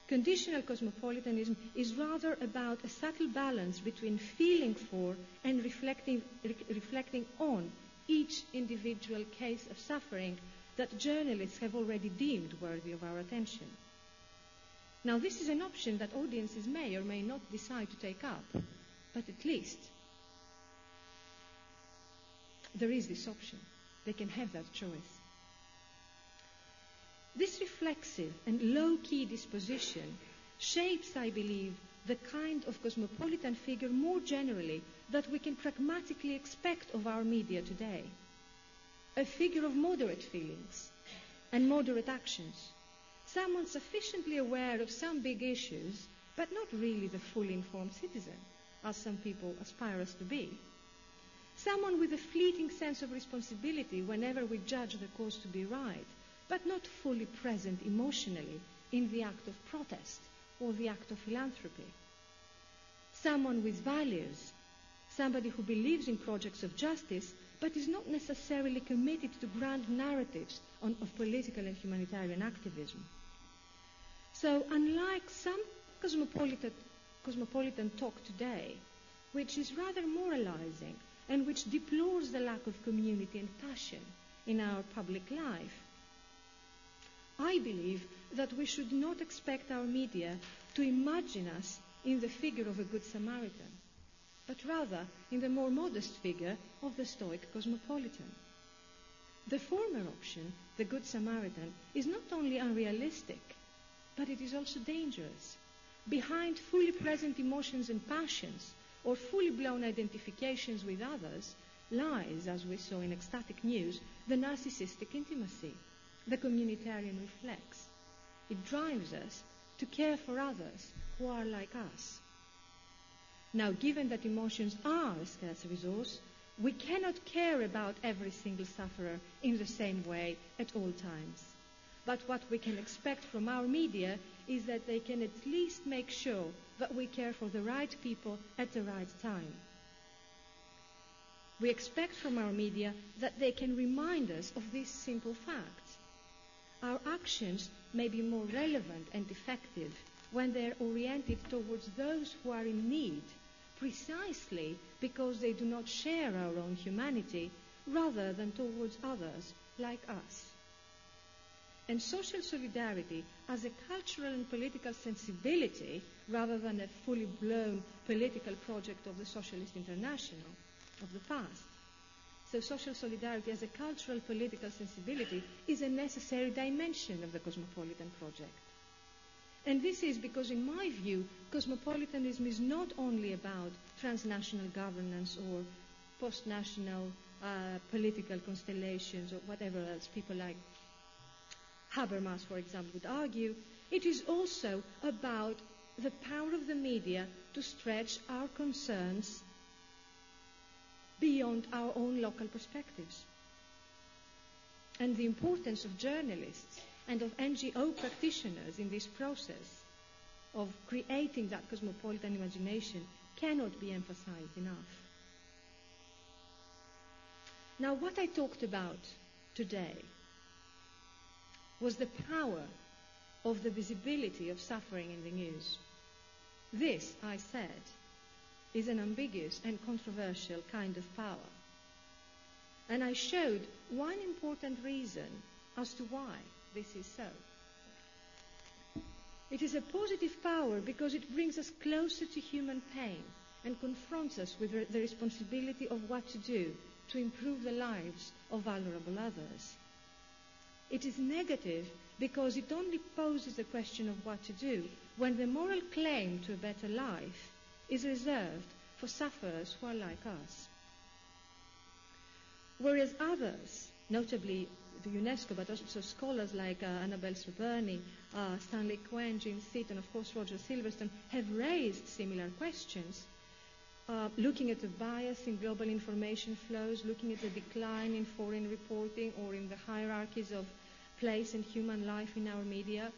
Conditional cosmopolitanism is rather about a subtle balance between feeling for and reflecting, re- reflecting on each individual case of suffering that journalists have already deemed worthy of our attention. Now, this is an option that audiences may or may not decide to take up, but at least there is this option. They can have that choice. This reflexive and low key disposition shapes, I believe, the kind of cosmopolitan figure more generally that we can pragmatically expect of our media today. A figure of moderate feelings and moderate actions. Someone sufficiently aware of some big issues, but not really the fully informed citizen, as some people aspire us to be. Someone with a fleeting sense of responsibility whenever we judge the cause to be right, but not fully present emotionally in the act of protest or the act of philanthropy. Someone with values, somebody who believes in projects of justice, but is not necessarily committed to grand narratives on, of political and humanitarian activism. So, unlike some cosmopolitan, cosmopolitan talk today, which is rather moralizing and which deplores the lack of community and passion in our public life, I believe that we should not expect our media to imagine us in the figure of a Good Samaritan, but rather in the more modest figure of the Stoic cosmopolitan. The former option, the Good Samaritan, is not only unrealistic, but it is also dangerous. Behind fully present emotions and passions, or fully blown identifications with others, lies, as we saw in ecstatic news, the narcissistic intimacy the communitarian reflex. It drives us to care for others who are like us. Now, given that emotions are a scarce resource, we cannot care about every single sufferer in the same way at all times. But what we can expect from our media is that they can at least make sure that we care for the right people at the right time. We expect from our media that they can remind us of this simple fact our actions may be more relevant and effective when they're oriented towards those who are in need, precisely because they do not share our own humanity, rather than towards others like us. And social solidarity as a cultural and political sensibility, rather than a fully blown political project of the Socialist International of the past, so social solidarity as a cultural political sensibility is a necessary dimension of the cosmopolitan project. And this is because, in my view, cosmopolitanism is not only about transnational governance or post national uh, political constellations or whatever else people like Habermas, for example, would argue. It is also about the power of the media to stretch our concerns beyond our own local perspectives. And the importance of journalists and of NGO practitioners in this process of creating that cosmopolitan imagination cannot be emphasized enough. Now, what I talked about today was the power of the visibility of suffering in the news. This, I said, is an ambiguous and controversial kind of power. And I showed one important reason as to why this is so. It is a positive power because it brings us closer to human pain and confronts us with the responsibility of what to do to improve the lives of vulnerable others. It is negative because it only poses the question of what to do when the moral claim to a better life is reserved for sufferers who are like us. Whereas others, notably the UNESCO, but also scholars like uh, Annabelle Sreberny, uh, Stanley Cohen, Jim Thiedt, and of course Roger Silverstone, have raised similar questions, uh, looking at the bias in global information flows, looking at the decline in foreign reporting or in the hierarchies of place and human life in our media.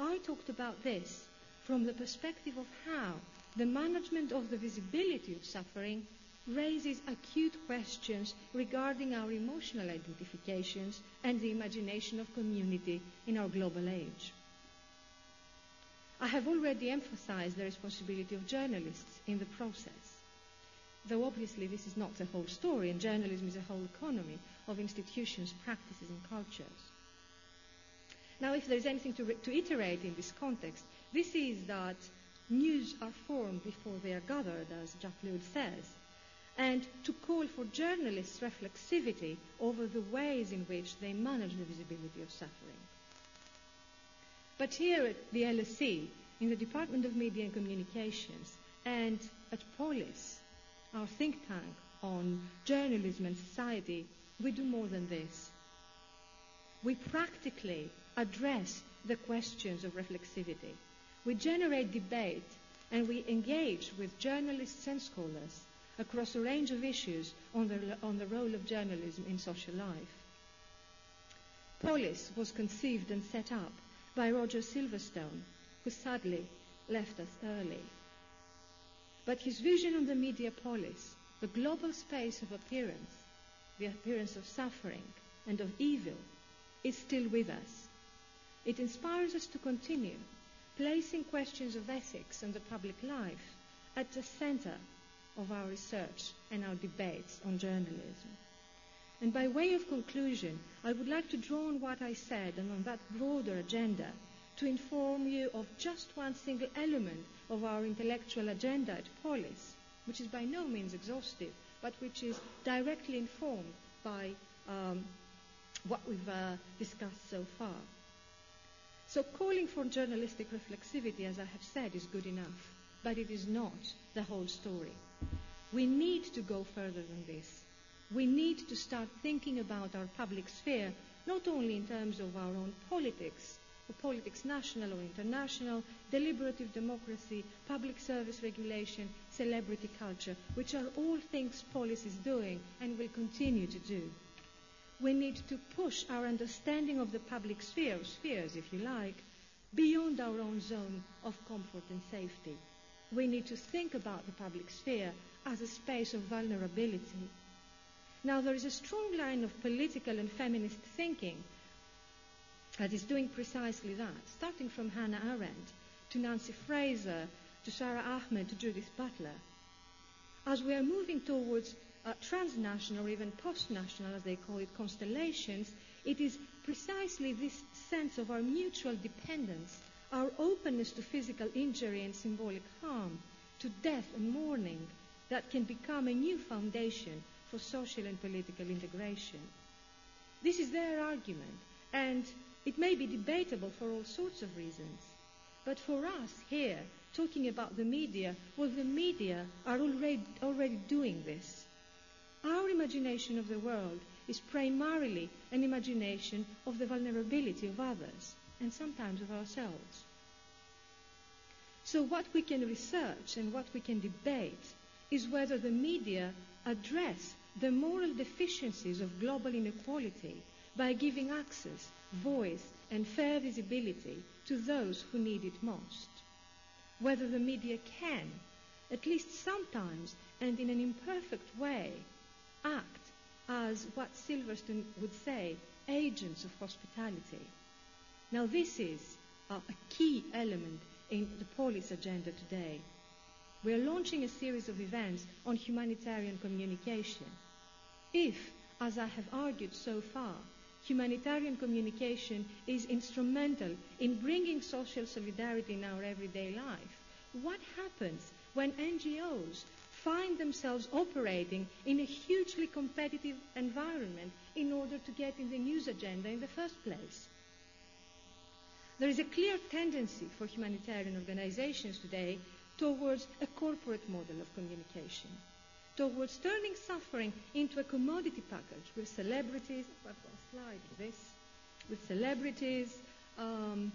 I talked about this from the perspective of how the management of the visibility of suffering raises acute questions regarding our emotional identifications and the imagination of community in our global age. I have already emphasized the responsibility of journalists in the process. Though obviously this is not the whole story, and journalism is a whole economy of institutions, practices, and cultures. Now, if there's anything to, re- to iterate in this context, this is that news are formed before they are gathered, as Jacques says, and to call for journalists' reflexivity over the ways in which they manage the visibility of suffering. But here at the LSE, in the Department of Media and Communications, and at Polis, our think tank on journalism and society, we do more than this. We practically address the questions of reflexivity. We generate debate and we engage with journalists and scholars across a range of issues on the, on the role of journalism in social life. Polis was conceived and set up by Roger Silverstone, who sadly left us early. But his vision on the media polis, the global space of appearance, the appearance of suffering and of evil, is still with us. It inspires us to continue placing questions of ethics and the public life at the center of our research and our debates on journalism. And by way of conclusion, I would like to draw on what I said and on that broader agenda to inform you of just one single element of our intellectual agenda at Polis, which is by no means exhaustive, but which is directly informed by um, what we've uh, discussed so far. So calling for journalistic reflexivity, as I have said, is good enough, but it is not the whole story. We need to go further than this. We need to start thinking about our public sphere, not only in terms of our own politics, or politics national or international, deliberative democracy, public service regulation, celebrity culture, which are all things Polis is doing and will continue to do. We need to push our understanding of the public sphere, spheres if you like, beyond our own zone of comfort and safety. We need to think about the public sphere as a space of vulnerability. Now, there is a strong line of political and feminist thinking that is doing precisely that, starting from Hannah Arendt to Nancy Fraser to Sara Ahmed to Judith Butler. As we are moving towards uh, transnational or even post-national, as they call it, constellations, it is precisely this sense of our mutual dependence, our openness to physical injury and symbolic harm, to death and mourning, that can become a new foundation for social and political integration. This is their argument, and it may be debatable for all sorts of reasons. But for us here, talking about the media, well, the media are already, already doing this. Our imagination of the world is primarily an imagination of the vulnerability of others, and sometimes of ourselves. So, what we can research and what we can debate is whether the media address the moral deficiencies of global inequality by giving access, voice, and fair visibility to those who need it most. Whether the media can, at least sometimes and in an imperfect way, act as what Silverstone would say, agents of hospitality. Now, this is uh, a key element in the Polis agenda today. We are launching a series of events on humanitarian communication. If, as I have argued so far, humanitarian communication is instrumental in bringing social solidarity in our everyday life, what happens when NGOs find themselves operating in a hugely competitive environment in order to get in the news agenda in the first place? There is a clear tendency for humanitarian organizations today towards a corporate model of communication, towards turning suffering into a commodity package with celebrities, I've got a slide this, with celebrities, um,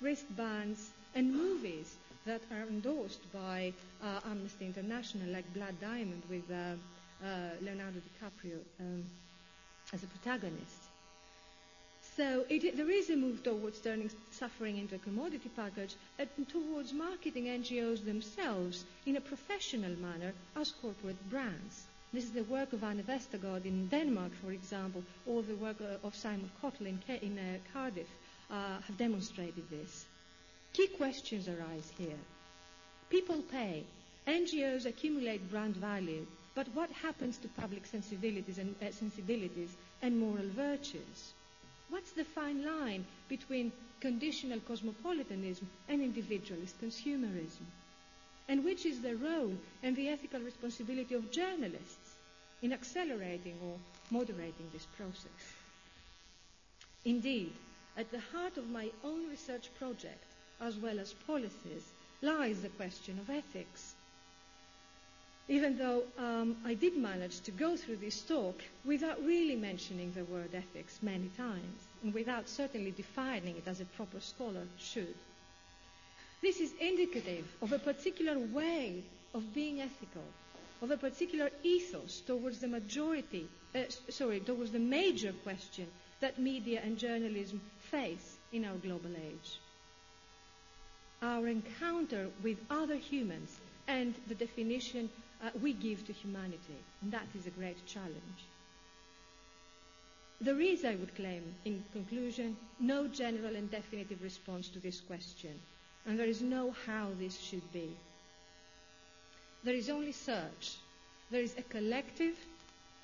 wristbands, and movies that are endorsed by uh, Amnesty International, like Blood Diamond with uh, uh, Leonardo DiCaprio um, as a protagonist. So it, there is a move towards turning suffering into a commodity package and towards marketing NGOs themselves in a professional manner as corporate brands. This is the work of Anne Vestergaard in Denmark, for example, or the work of Simon Cottle in, Cardiff uh, have demonstrated this. Key questions arise here. People pay. NGOs accumulate brand value. But what happens to public sensibilities and, uh, sensibilities and moral virtues? What's the fine line between conditional cosmopolitanism and individualist consumerism? And which is the role and the ethical responsibility of journalists in accelerating or moderating this process? Indeed, at the heart of my own research project, as well as Polis's, lies the question of ethics. Even though um, I did manage to go through this talk without really mentioning the word ethics many times, and without certainly defining it as a proper scholar should. This is indicative of a particular way of being ethical, of a particular ethos towards the majority, uh, sorry, towards the major question that media and journalism face in our global age. Our encounter with other humans and the definition uh, we give to humanity. And that is a great challenge. There is, I would claim, in conclusion, no general and definitive response to this question, and there is no how this should be. There is only search. There is a collective,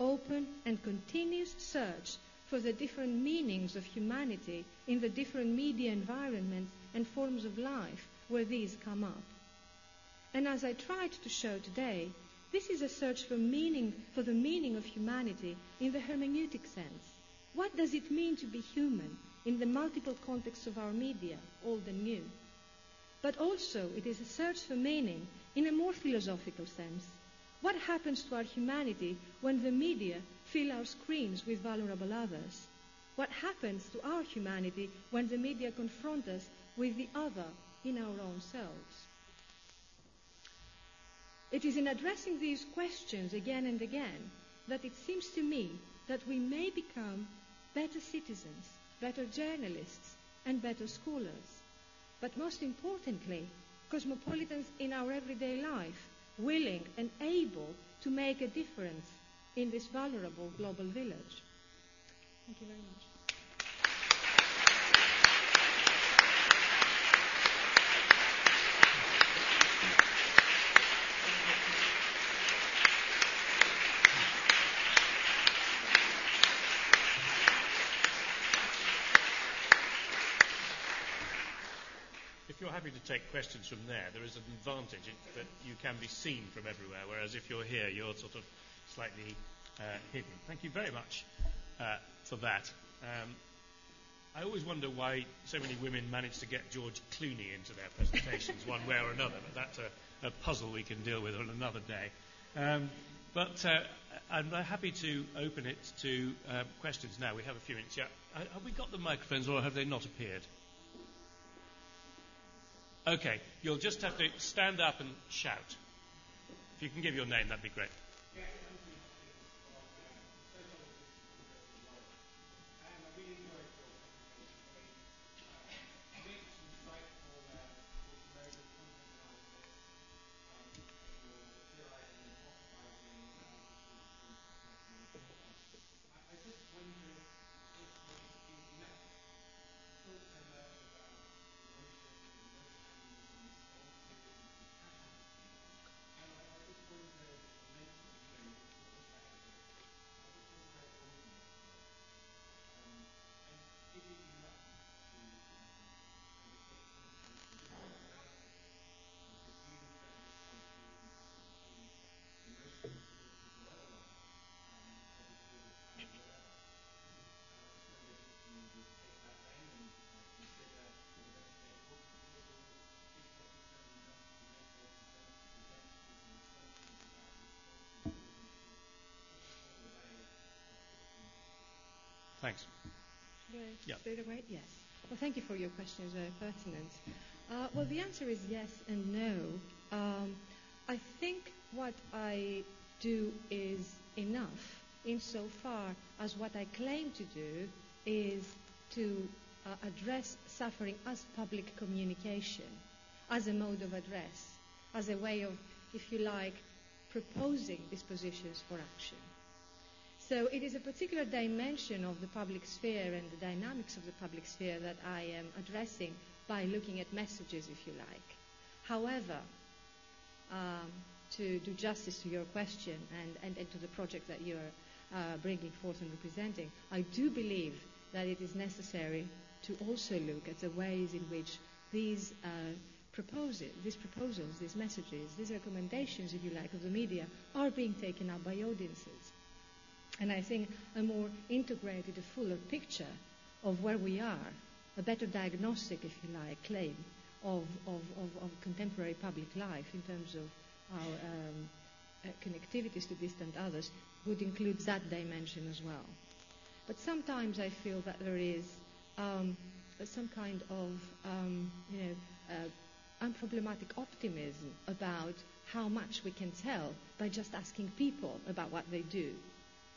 open, and continuous search for the different meanings of humanity in the different media environments and forms of life where these come up. And as I tried to show today, this is a search for meaning, for the meaning of humanity in the hermeneutic sense. What does it mean to be human in the multiple contexts of our media, old and new? But also, it is a search for meaning in a more philosophical sense. What happens to our humanity when the media fill our screens with vulnerable others? What happens to our humanity when the media confront us with the other in our own selves? It is in addressing these questions again and again that it seems to me that we may become better citizens, better journalists, and better scholars. But most importantly, cosmopolitans in our everyday life, willing and able to make a difference in this vulnerable global village. Thank you very much. If you're happy to take questions from there, there is an advantage that you can be seen from everywhere, whereas if you're here, you're sort of slightly uh, hidden. Thank you very much uh, for that. Um, I always wonder why so many women manage to get George Clooney into their presentations one way or another, but that's a, a puzzle we can deal with on another day. Um, but uh, I'm happy to open it to uh, questions now. We have a few minutes. Yeah. Uh, Have we got the microphones or have they not appeared? Okay, you'll just have to stand up and shout. If you can give your name, that'd be great. Thanks. I Yeah. straight away? Yes. Well, thank you for your question. It's very pertinent. Uh, well, the answer is yes and no. Um, I think what I do is enough insofar as what I claim to do is to uh, address suffering as public communication, as a mode of address, as a way of, if you like, proposing dispositions for action. So it is a particular dimension of the public sphere and the dynamics of the public sphere that I am addressing by looking at messages, if you like. However, um, to do justice to your question and, and, and to the project that you're uh, bringing forth and representing, I do believe that it is necessary to also look at the ways in which these uh, proposals, these proposals, these messages, these recommendations, if you like, of the media are being taken up by audiences. And I think a more integrated, a fuller picture of where we are, a better diagnostic, if you like, claim of, of, of, of contemporary public life in terms of our um, uh, connectivities to distant others would include that dimension as well. But sometimes I feel that there is um, some kind of, um, you know, uh, unproblematic optimism about how much we can tell by just asking people about what they do.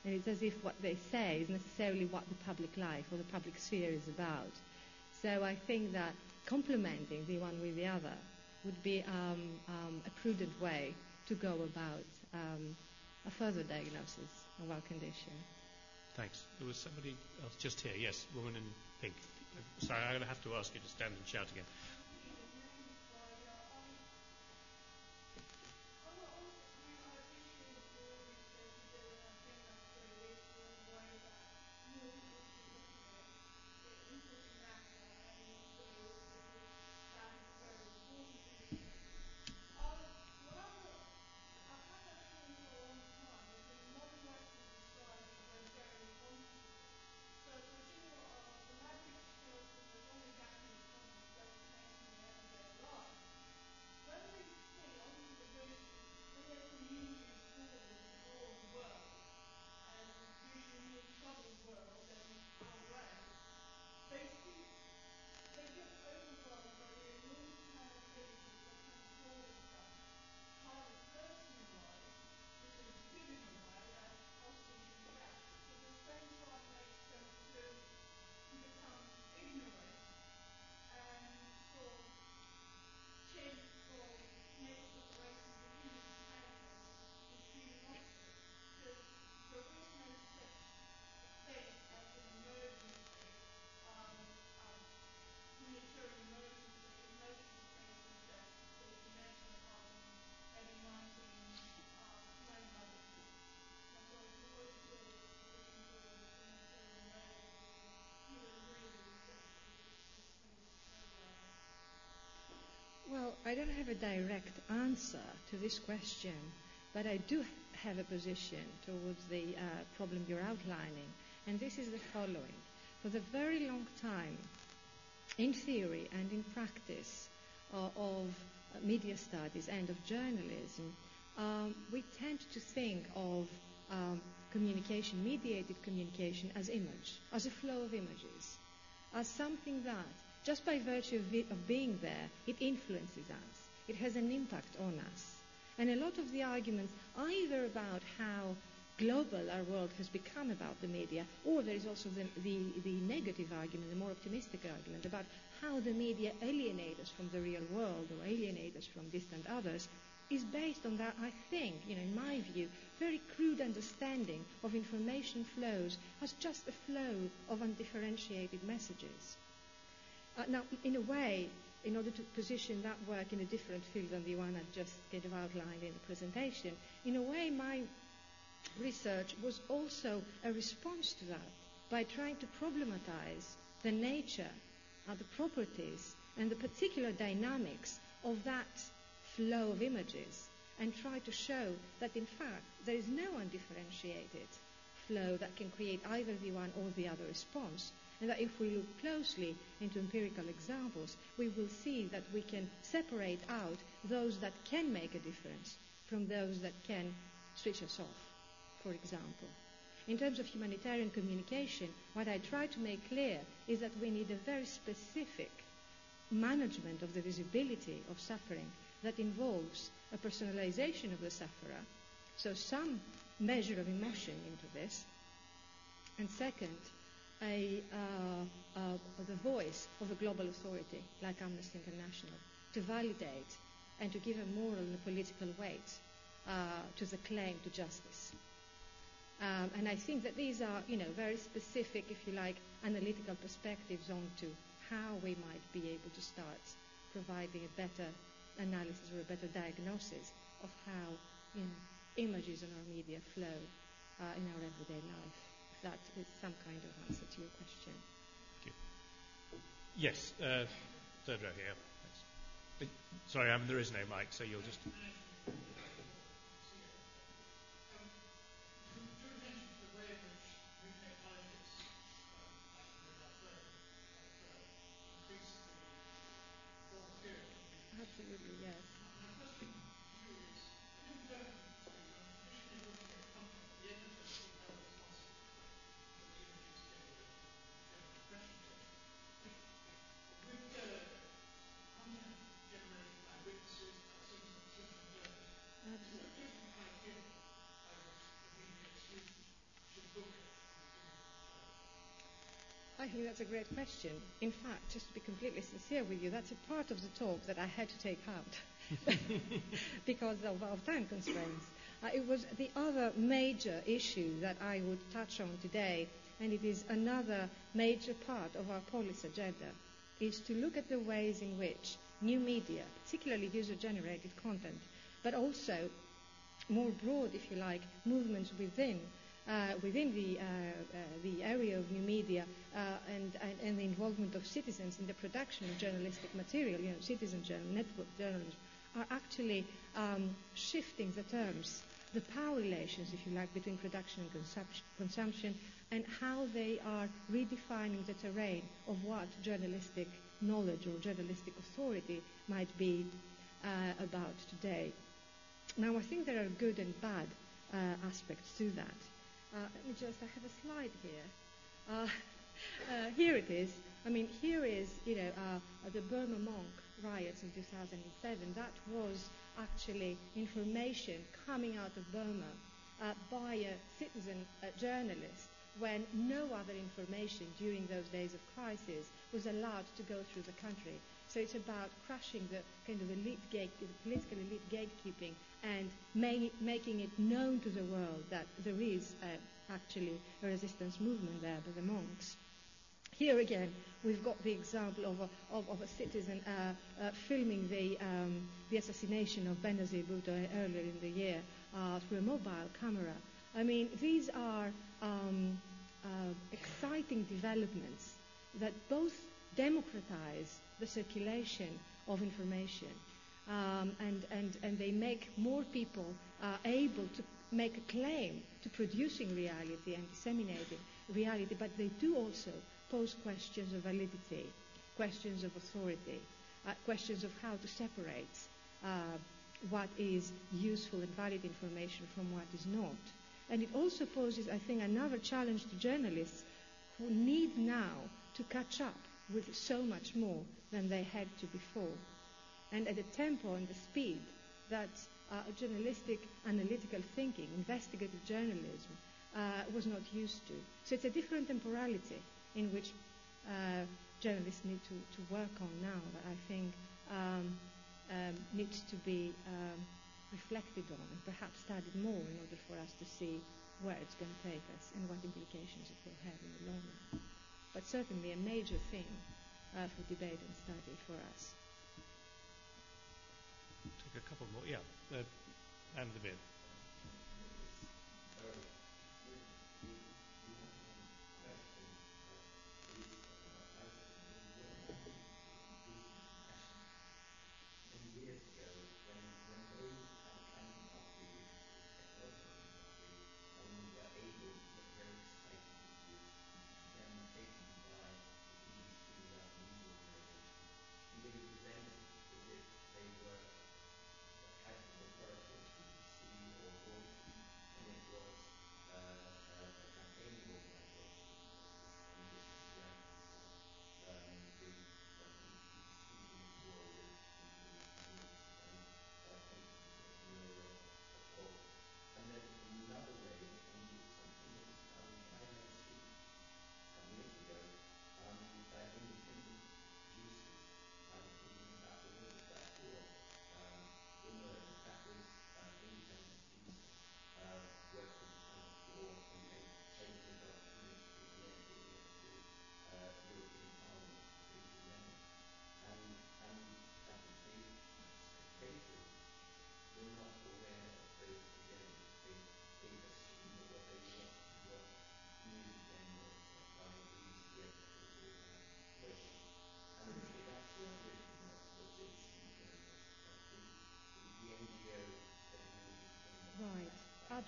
And it's as if what they say is necessarily what the public life or the public sphere is about. So I think that complementing the one with the other would be um, um, a prudent way to go about um, a further diagnosis of our condition. Thanks. There was somebody else just here. Yes, woman in pink. Sorry, I'm going to have to ask you to stand and shout again. Well, I don't have a direct answer to this question, but I do have a position towards the uh, problem you're outlining, and this is the following. For the very long time, in theory and in practice uh, of media studies and of journalism, um, we tend to think of um, communication, mediated communication, as image, as a flow of images, as something that just by virtue of, of being there, it influences us. It has an impact on us. And a lot of the arguments, either about how global our world has become about the media, or there is also the, the, the negative argument, the more optimistic argument about how the media alienate us from the real world or alienate us from distant others, is based on that, I think, you know, in my view, very crude understanding of information flows as just a flow of undifferentiated messages. Uh, now, in a way, in order to position that work in a different field than the one I just kind of outlined in the presentation, in a way, my research was also a response to that by trying to problematize the nature, uh, the properties, and the particular dynamics of that flow of images and try to show that in fact there is no undifferentiated flow that can create either the one or the other response, and that if we look closely into empirical examples, we will see that we can separate out those that can make a difference from those that can switch us off, for example. In terms of humanitarian communication, what I try to make clear is that we need a very specific management of the visibility of suffering that involves a personalization of the sufferer, so some measure of emotion into this, and second, a, uh, the voice of a global authority like Amnesty International to validate and to give a moral and a political weight uh, to the claim to justice. Um, and I think that these are, you know, very specific, if you like, analytical perspectives onto how we might be able to start providing a better analysis or a better diagnosis of how you know, images in our media flow uh, in our everyday life. That is some kind of answer to your question. Yes, uh, third row here. Uh, Sorry, um, there is no mic, so you'll just. Absolutely, yes. Absolutely. I think that's a great question. In fact, just to be completely sincere with you, that's a part of the talk that I had to take out because of, time constraints. Uh, it was the other major issue that I would touch on today, and it is another major part of our policy agenda, is to look at the ways in which new media, particularly user-generated content, but also more broad, if you like, movements within within the, uh, uh, the area of new media uh, and, and, and the involvement of citizens in the production of journalistic material, you know, citizen journal, network journalism, are actually um, shifting the terms, the power relations, if you like, between production and consumption, consumption, and how they are redefining the terrain of what journalistic knowledge or journalistic authority might be uh, about today. Now, I think there are good and bad uh, aspects to that. Uh, let me just, I have a slide here. Uh, uh, here it is. I mean, here is, you know, the Burma Monk riots in 2007. That was actually information coming out of Burma uh, by a citizen uh, journalist when no other information during those days of crisis was allowed to go through the country. So it's about crushing the kind of elite gate, the political elite gatekeeping and ma- making it known to the world that there is uh, actually a resistance movement there by the monks. Here again, we've got the example of a, of, of a citizen uh, uh, filming the, um, the assassination of Benazir Bhutto earlier in the year uh, through a mobile camera. I mean, these are um, uh, exciting developments that both democratize the circulation of information um, and, and, and they make more people uh, able to make a claim to producing reality and disseminating reality, but they do also pose questions of validity, questions of authority, uh, questions of how to separate uh, what is useful and valid information from what is not. And it also poses, I think, another challenge to journalists who need now to catch up with so much more than they had to before and at the tempo and the speed that uh, journalistic analytical thinking, investigative journalism, uh, was not used to. So it's a different temporality in which uh, journalists need to, to work on now that I think um, um, needs to be um, reflected on and perhaps studied more in order for us to see where it's going to take us and what implications it will have in the long run. But certainly a major theme uh, for debate and study for us. A couple more. Yeah, uh, and the bid.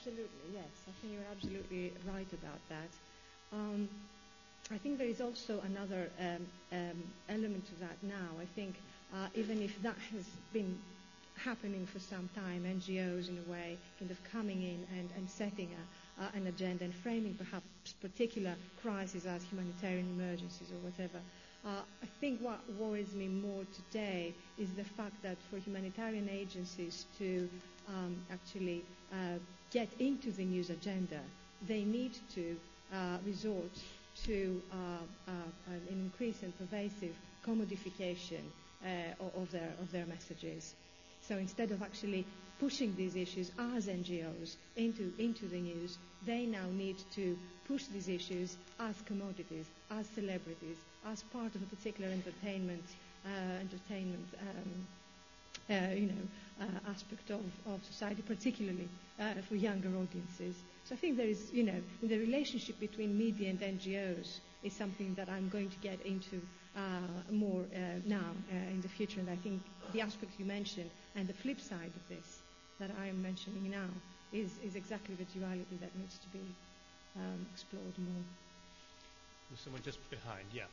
Absolutely, yes. I think you're absolutely right about that. Um, I think there is also another um, um, element to that now. I think uh, even if that has been happening for some time, NGOs in a way kind of coming in and, and setting a, uh, an agenda and framing perhaps particular crises as humanitarian emergencies or whatever. Uh, I think what worries me more today is the fact that for humanitarian agencies to um, actually uh, get into the news agenda, they need to uh, resort to an increased and pervasive commodification of, their, of their messages. So instead of actually pushing these issues as NGOs into, into the news, they now need to push these issues as commodities, as celebrities, as part of a particular entertainment, uh, entertainment um, you know, uh, aspect of, of society, particularly uh, for younger audiences. So I think there is, you know, the relationship between media and NGOs is something that I'm going to get into uh, more uh, now uh, in the future. And I think the aspect you mentioned and the flip side of this that I am mentioning now is, is exactly the duality that needs to be um, explored more. There's someone just behind, yeah.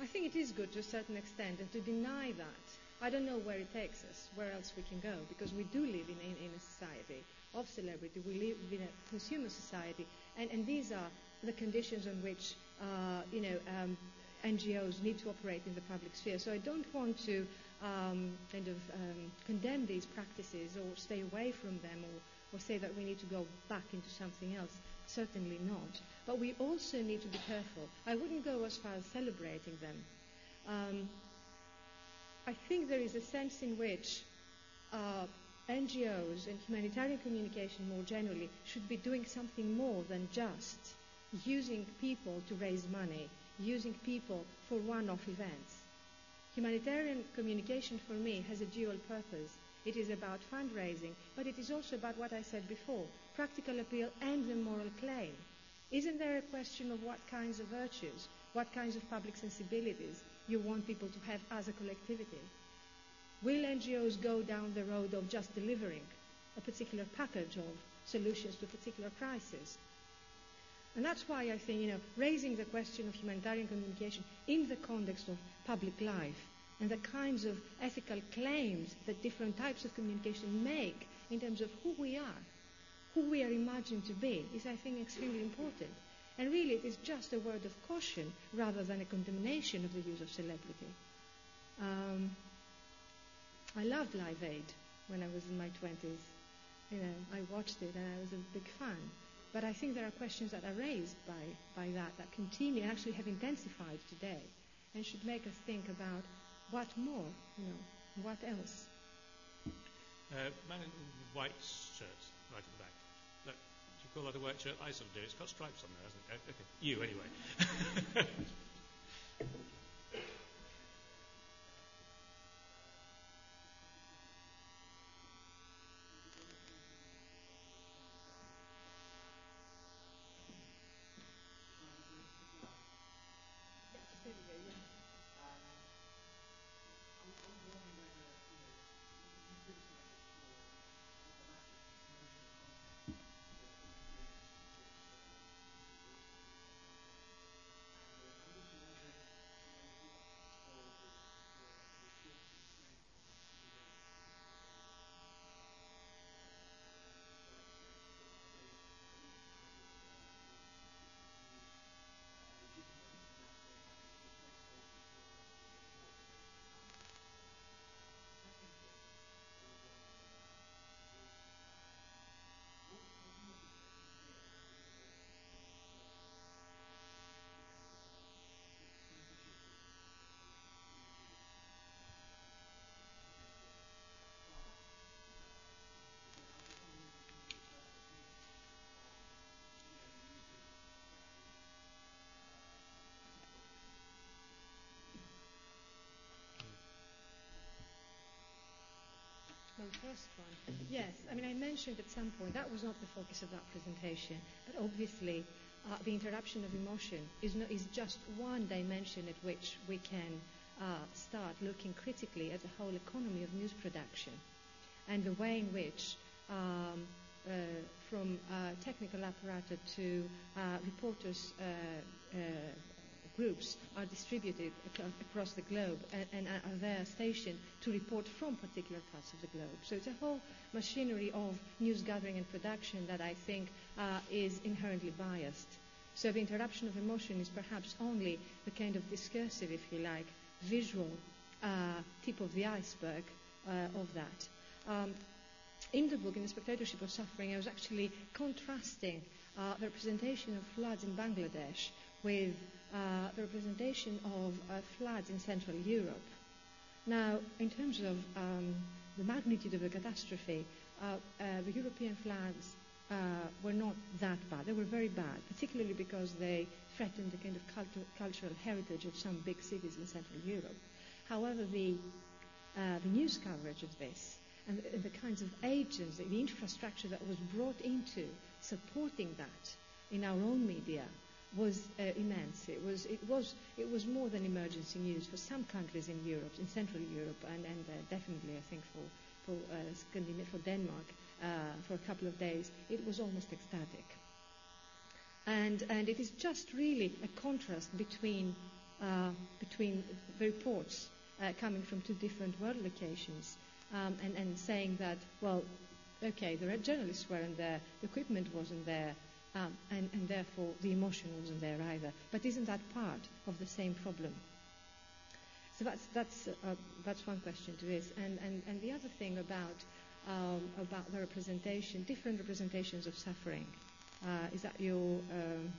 I think it is good to a certain extent, and to deny that, I don't know where it takes us, where else we can go, because we do live in, in, in a society of celebrity, we live in a consumer society, and, and these are the conditions on which, uh, you know, um, NGOs need to operate in the public sphere. So I don't want to um, kind of um, condemn these practices or stay away from them or, or say that we need to go back into something else. Certainly not. But we also need to be careful. I wouldn't go as far as celebrating them. Um, I think there is a sense in which uh, NGOs and humanitarian communication more generally should be doing something more than just using people to raise money, using people for one off events. Humanitarian communication for me has a dual purpose. It is about fundraising, but it is also about what I said before practical appeal and the moral claim. Isn't there a question of what kinds of virtues, what kinds of public sensibilities you want people to have as a collectivity? Will NGOs go down the road of just delivering a particular package of solutions to a particular crisis? And that's why I think, you know, raising the question of humanitarian communication in the context of public life and the kinds of ethical claims that different types of communication make in terms of who we are who we are imagined to be is, I think, extremely important. And really, it is just a word of caution rather than a condemnation of the use of celebrity. Um, I loved Live Aid when I was in my 20s. You know, I watched it and I was a big fan. But I think there are questions that are raised by, by that that continue and actually have intensified today and should make us think about what more, you know, what else. Uh, man in white shirt, right at the back call that a work shirt? I sort of do. It's got stripes on there, hasn't it? Okay. You, anyway. first one. Yes, I mean, I mentioned at some point that was not the focus of that presentation, but obviously uh, the interruption of emotion is, no, is just one dimension at which we can uh, start looking critically at the whole economy of news production and the way in which, um, uh, from technical apparatus to uh, reporters' uh, uh, groups are distributed across the globe and, are there stationed to report from particular parts of the globe. So it's a whole machinery of news gathering and production that I think uh, is inherently biased. So the interruption of emotion is perhaps only the kind of discursive, if you like, visual uh, tip of the iceberg uh, of that. Um, in the book, in the spectatorship of suffering, I was actually contrasting uh, the representation of floods in Bangladesh with uh, the representation of uh, floods in Central Europe. Now, in terms of um, the magnitude of the catastrophe, uh, uh, the European floods uh, were not that bad. They were very bad, particularly because they threatened the kind of cultu- cultural heritage of some big cities in Central Europe. However, the, the news coverage of this and the, the kinds of agents, the infrastructure that was brought into supporting that in our own media was uh, immense. It was, it, was, it was more than emergency news for some countries in Europe, in Central Europe, and, and uh, definitely, I think, for, for, uh, for Denmark, uh, for a couple of days. It was almost ecstatic. And, and it is just really a contrast between, uh, between the reports uh, coming from two different world locations um, and, and saying that, well, okay, the journalists weren't there, the equipment wasn't there, um, and, and therefore the emotion wasn't there either. But isn't that part of the same problem? So that's, that's, uh, that's one question to this. And, and, and the other thing about, um, about the representation, different representations of suffering. Uh, is that your, um,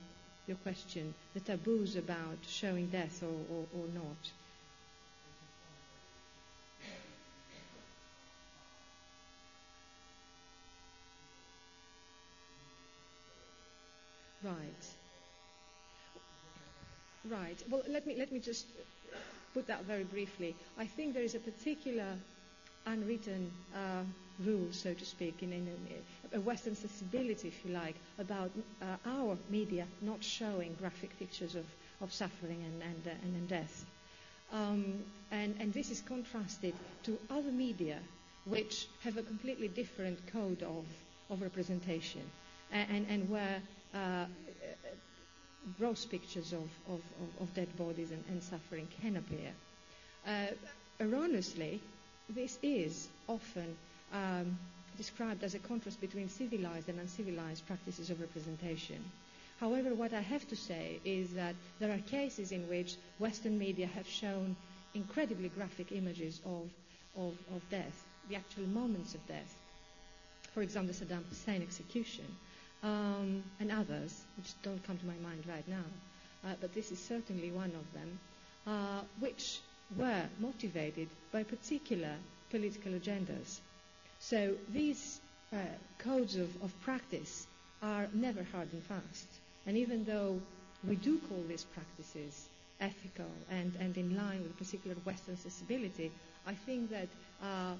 your question? The taboos about showing death or, or, or not? Right. Right. Well, let me, let me just put that very briefly. I think there is a particular unwritten uh, rule, so to speak, in, in, in a Western sensibility, if you like, about uh, our media not showing graphic pictures of, of suffering and, and, uh, and, and death. Um, and, and this is contrasted to other media which have a completely different code of, of representation and, and, where uh, gross pictures of, of, of, dead bodies and, and suffering can appear. Uh, erroneously, this is often um, described as a contrast between civilized and uncivilized practices of representation. However, what I have to say is that there are cases in which Western media have shown incredibly graphic images of, of, of death, the actual moments of death. For example, the Saddam Hussein execution, um, and others, which don't come to my mind right now, uh, but this is certainly one of them, uh, which were motivated by particular political agendas. So these uh, codes of, of practice are never hard and fast. And even though we do call these practices ethical and, and in line with a particular Western sensibility, I think that uh,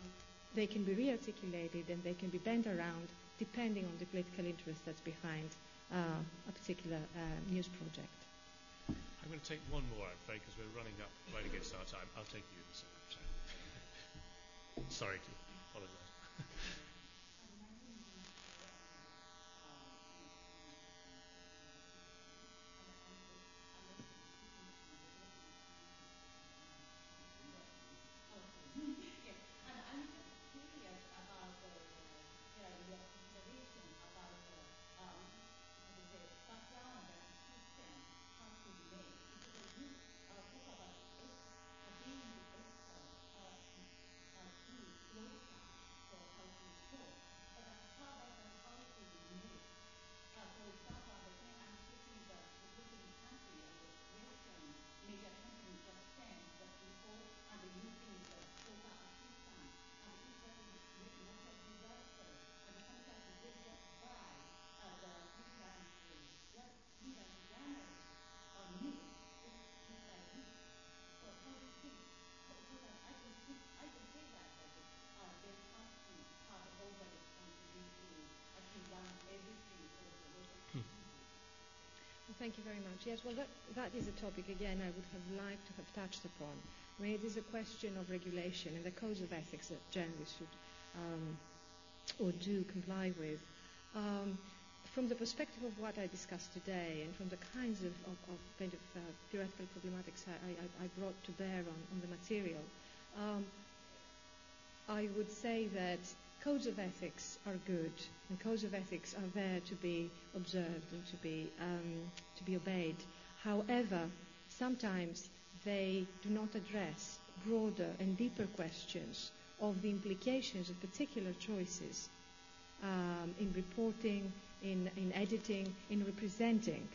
they can be re-articulated and they can be bent around depending on the political interest that's behind uh, a particular uh, news project. I'm going to take one more, I'm afraid, because we're running up right against our time. I'll take you in a second. Sorry to apologize. Thank you. Thank you very much. Yes, well, that, that is a topic, again, I would have liked to have touched upon. I mean, it is a question of regulation and the codes of ethics that journalists should um, or do comply with. Um, from the perspective of what I discussed today and from the kinds of, of, of kind of uh, theoretical problematics I, I, I brought to bear on, on the material, um, I would say that codes of ethics are good, and codes of ethics are there to be observed and to be um, to be obeyed. However, sometimes they do not address broader and deeper questions of the implications of particular choices um, in reporting, in, in editing, in representing,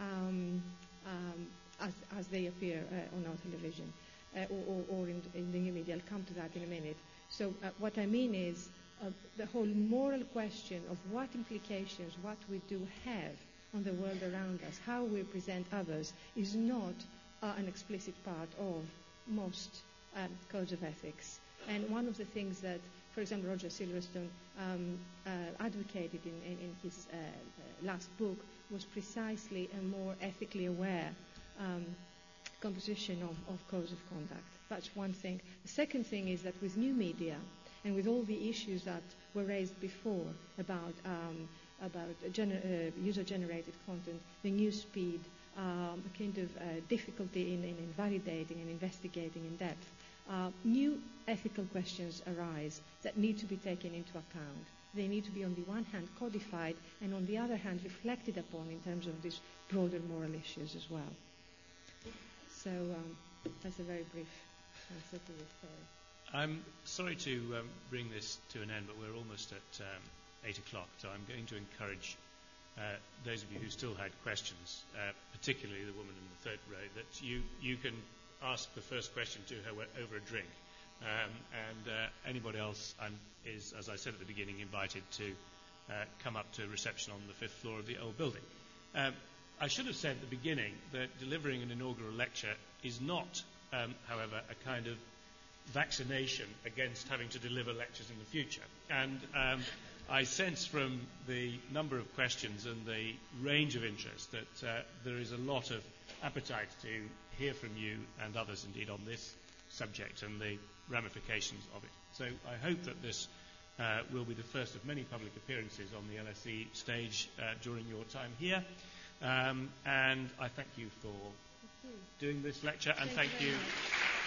um, um, as, as they appear uh, on our television uh, or, or, or in, in the new media. I'll come to that in a minute. So uh, what I mean is uh, the whole moral question of what implications what we do have on the world around us, how we present others, is not uh, an explicit part of most um, codes of ethics. And one of the things that, for example, Roger Silverstone um, uh, advocated in, in, in his uh, uh, last book was precisely a more ethically aware um, composition of, of codes of conduct. That's one thing. The second thing is that with new media and with all the issues that were raised before about, um, about gener- uh, user-generated content, the new speed, um, a kind of uh, difficulty in, in, in validating and investigating in depth, uh, new ethical questions arise that need to be taken into account. They need to be, on the one hand, codified, and on the other hand, reflected upon in terms of these broader moral issues as well. So um, that's a very brief I'm sorry to um, bring this to an end, but we're almost at um, 8 o'clock, so I'm going to encourage uh, those of you who still had questions, uh, particularly the woman in the third row, that you, you can ask the first question to her over a drink. Um, and uh, anybody else um, is, as I said at the beginning, invited to uh, come up to a reception on the fifth floor of the old building. Um, I should have said at the beginning that delivering an inaugural lecture is not, um, however, a kind of vaccination against having to deliver lectures in the future. And um, I sense from the number of questions and the range of interest that uh, there is a lot of appetite to hear from you and others indeed on this subject and the ramifications of it. So I hope that this uh, will be the first of many public appearances on the LSE stage uh, during your time here. Um, and I thank you for. Doing this lecture and Thank thank you you. very much.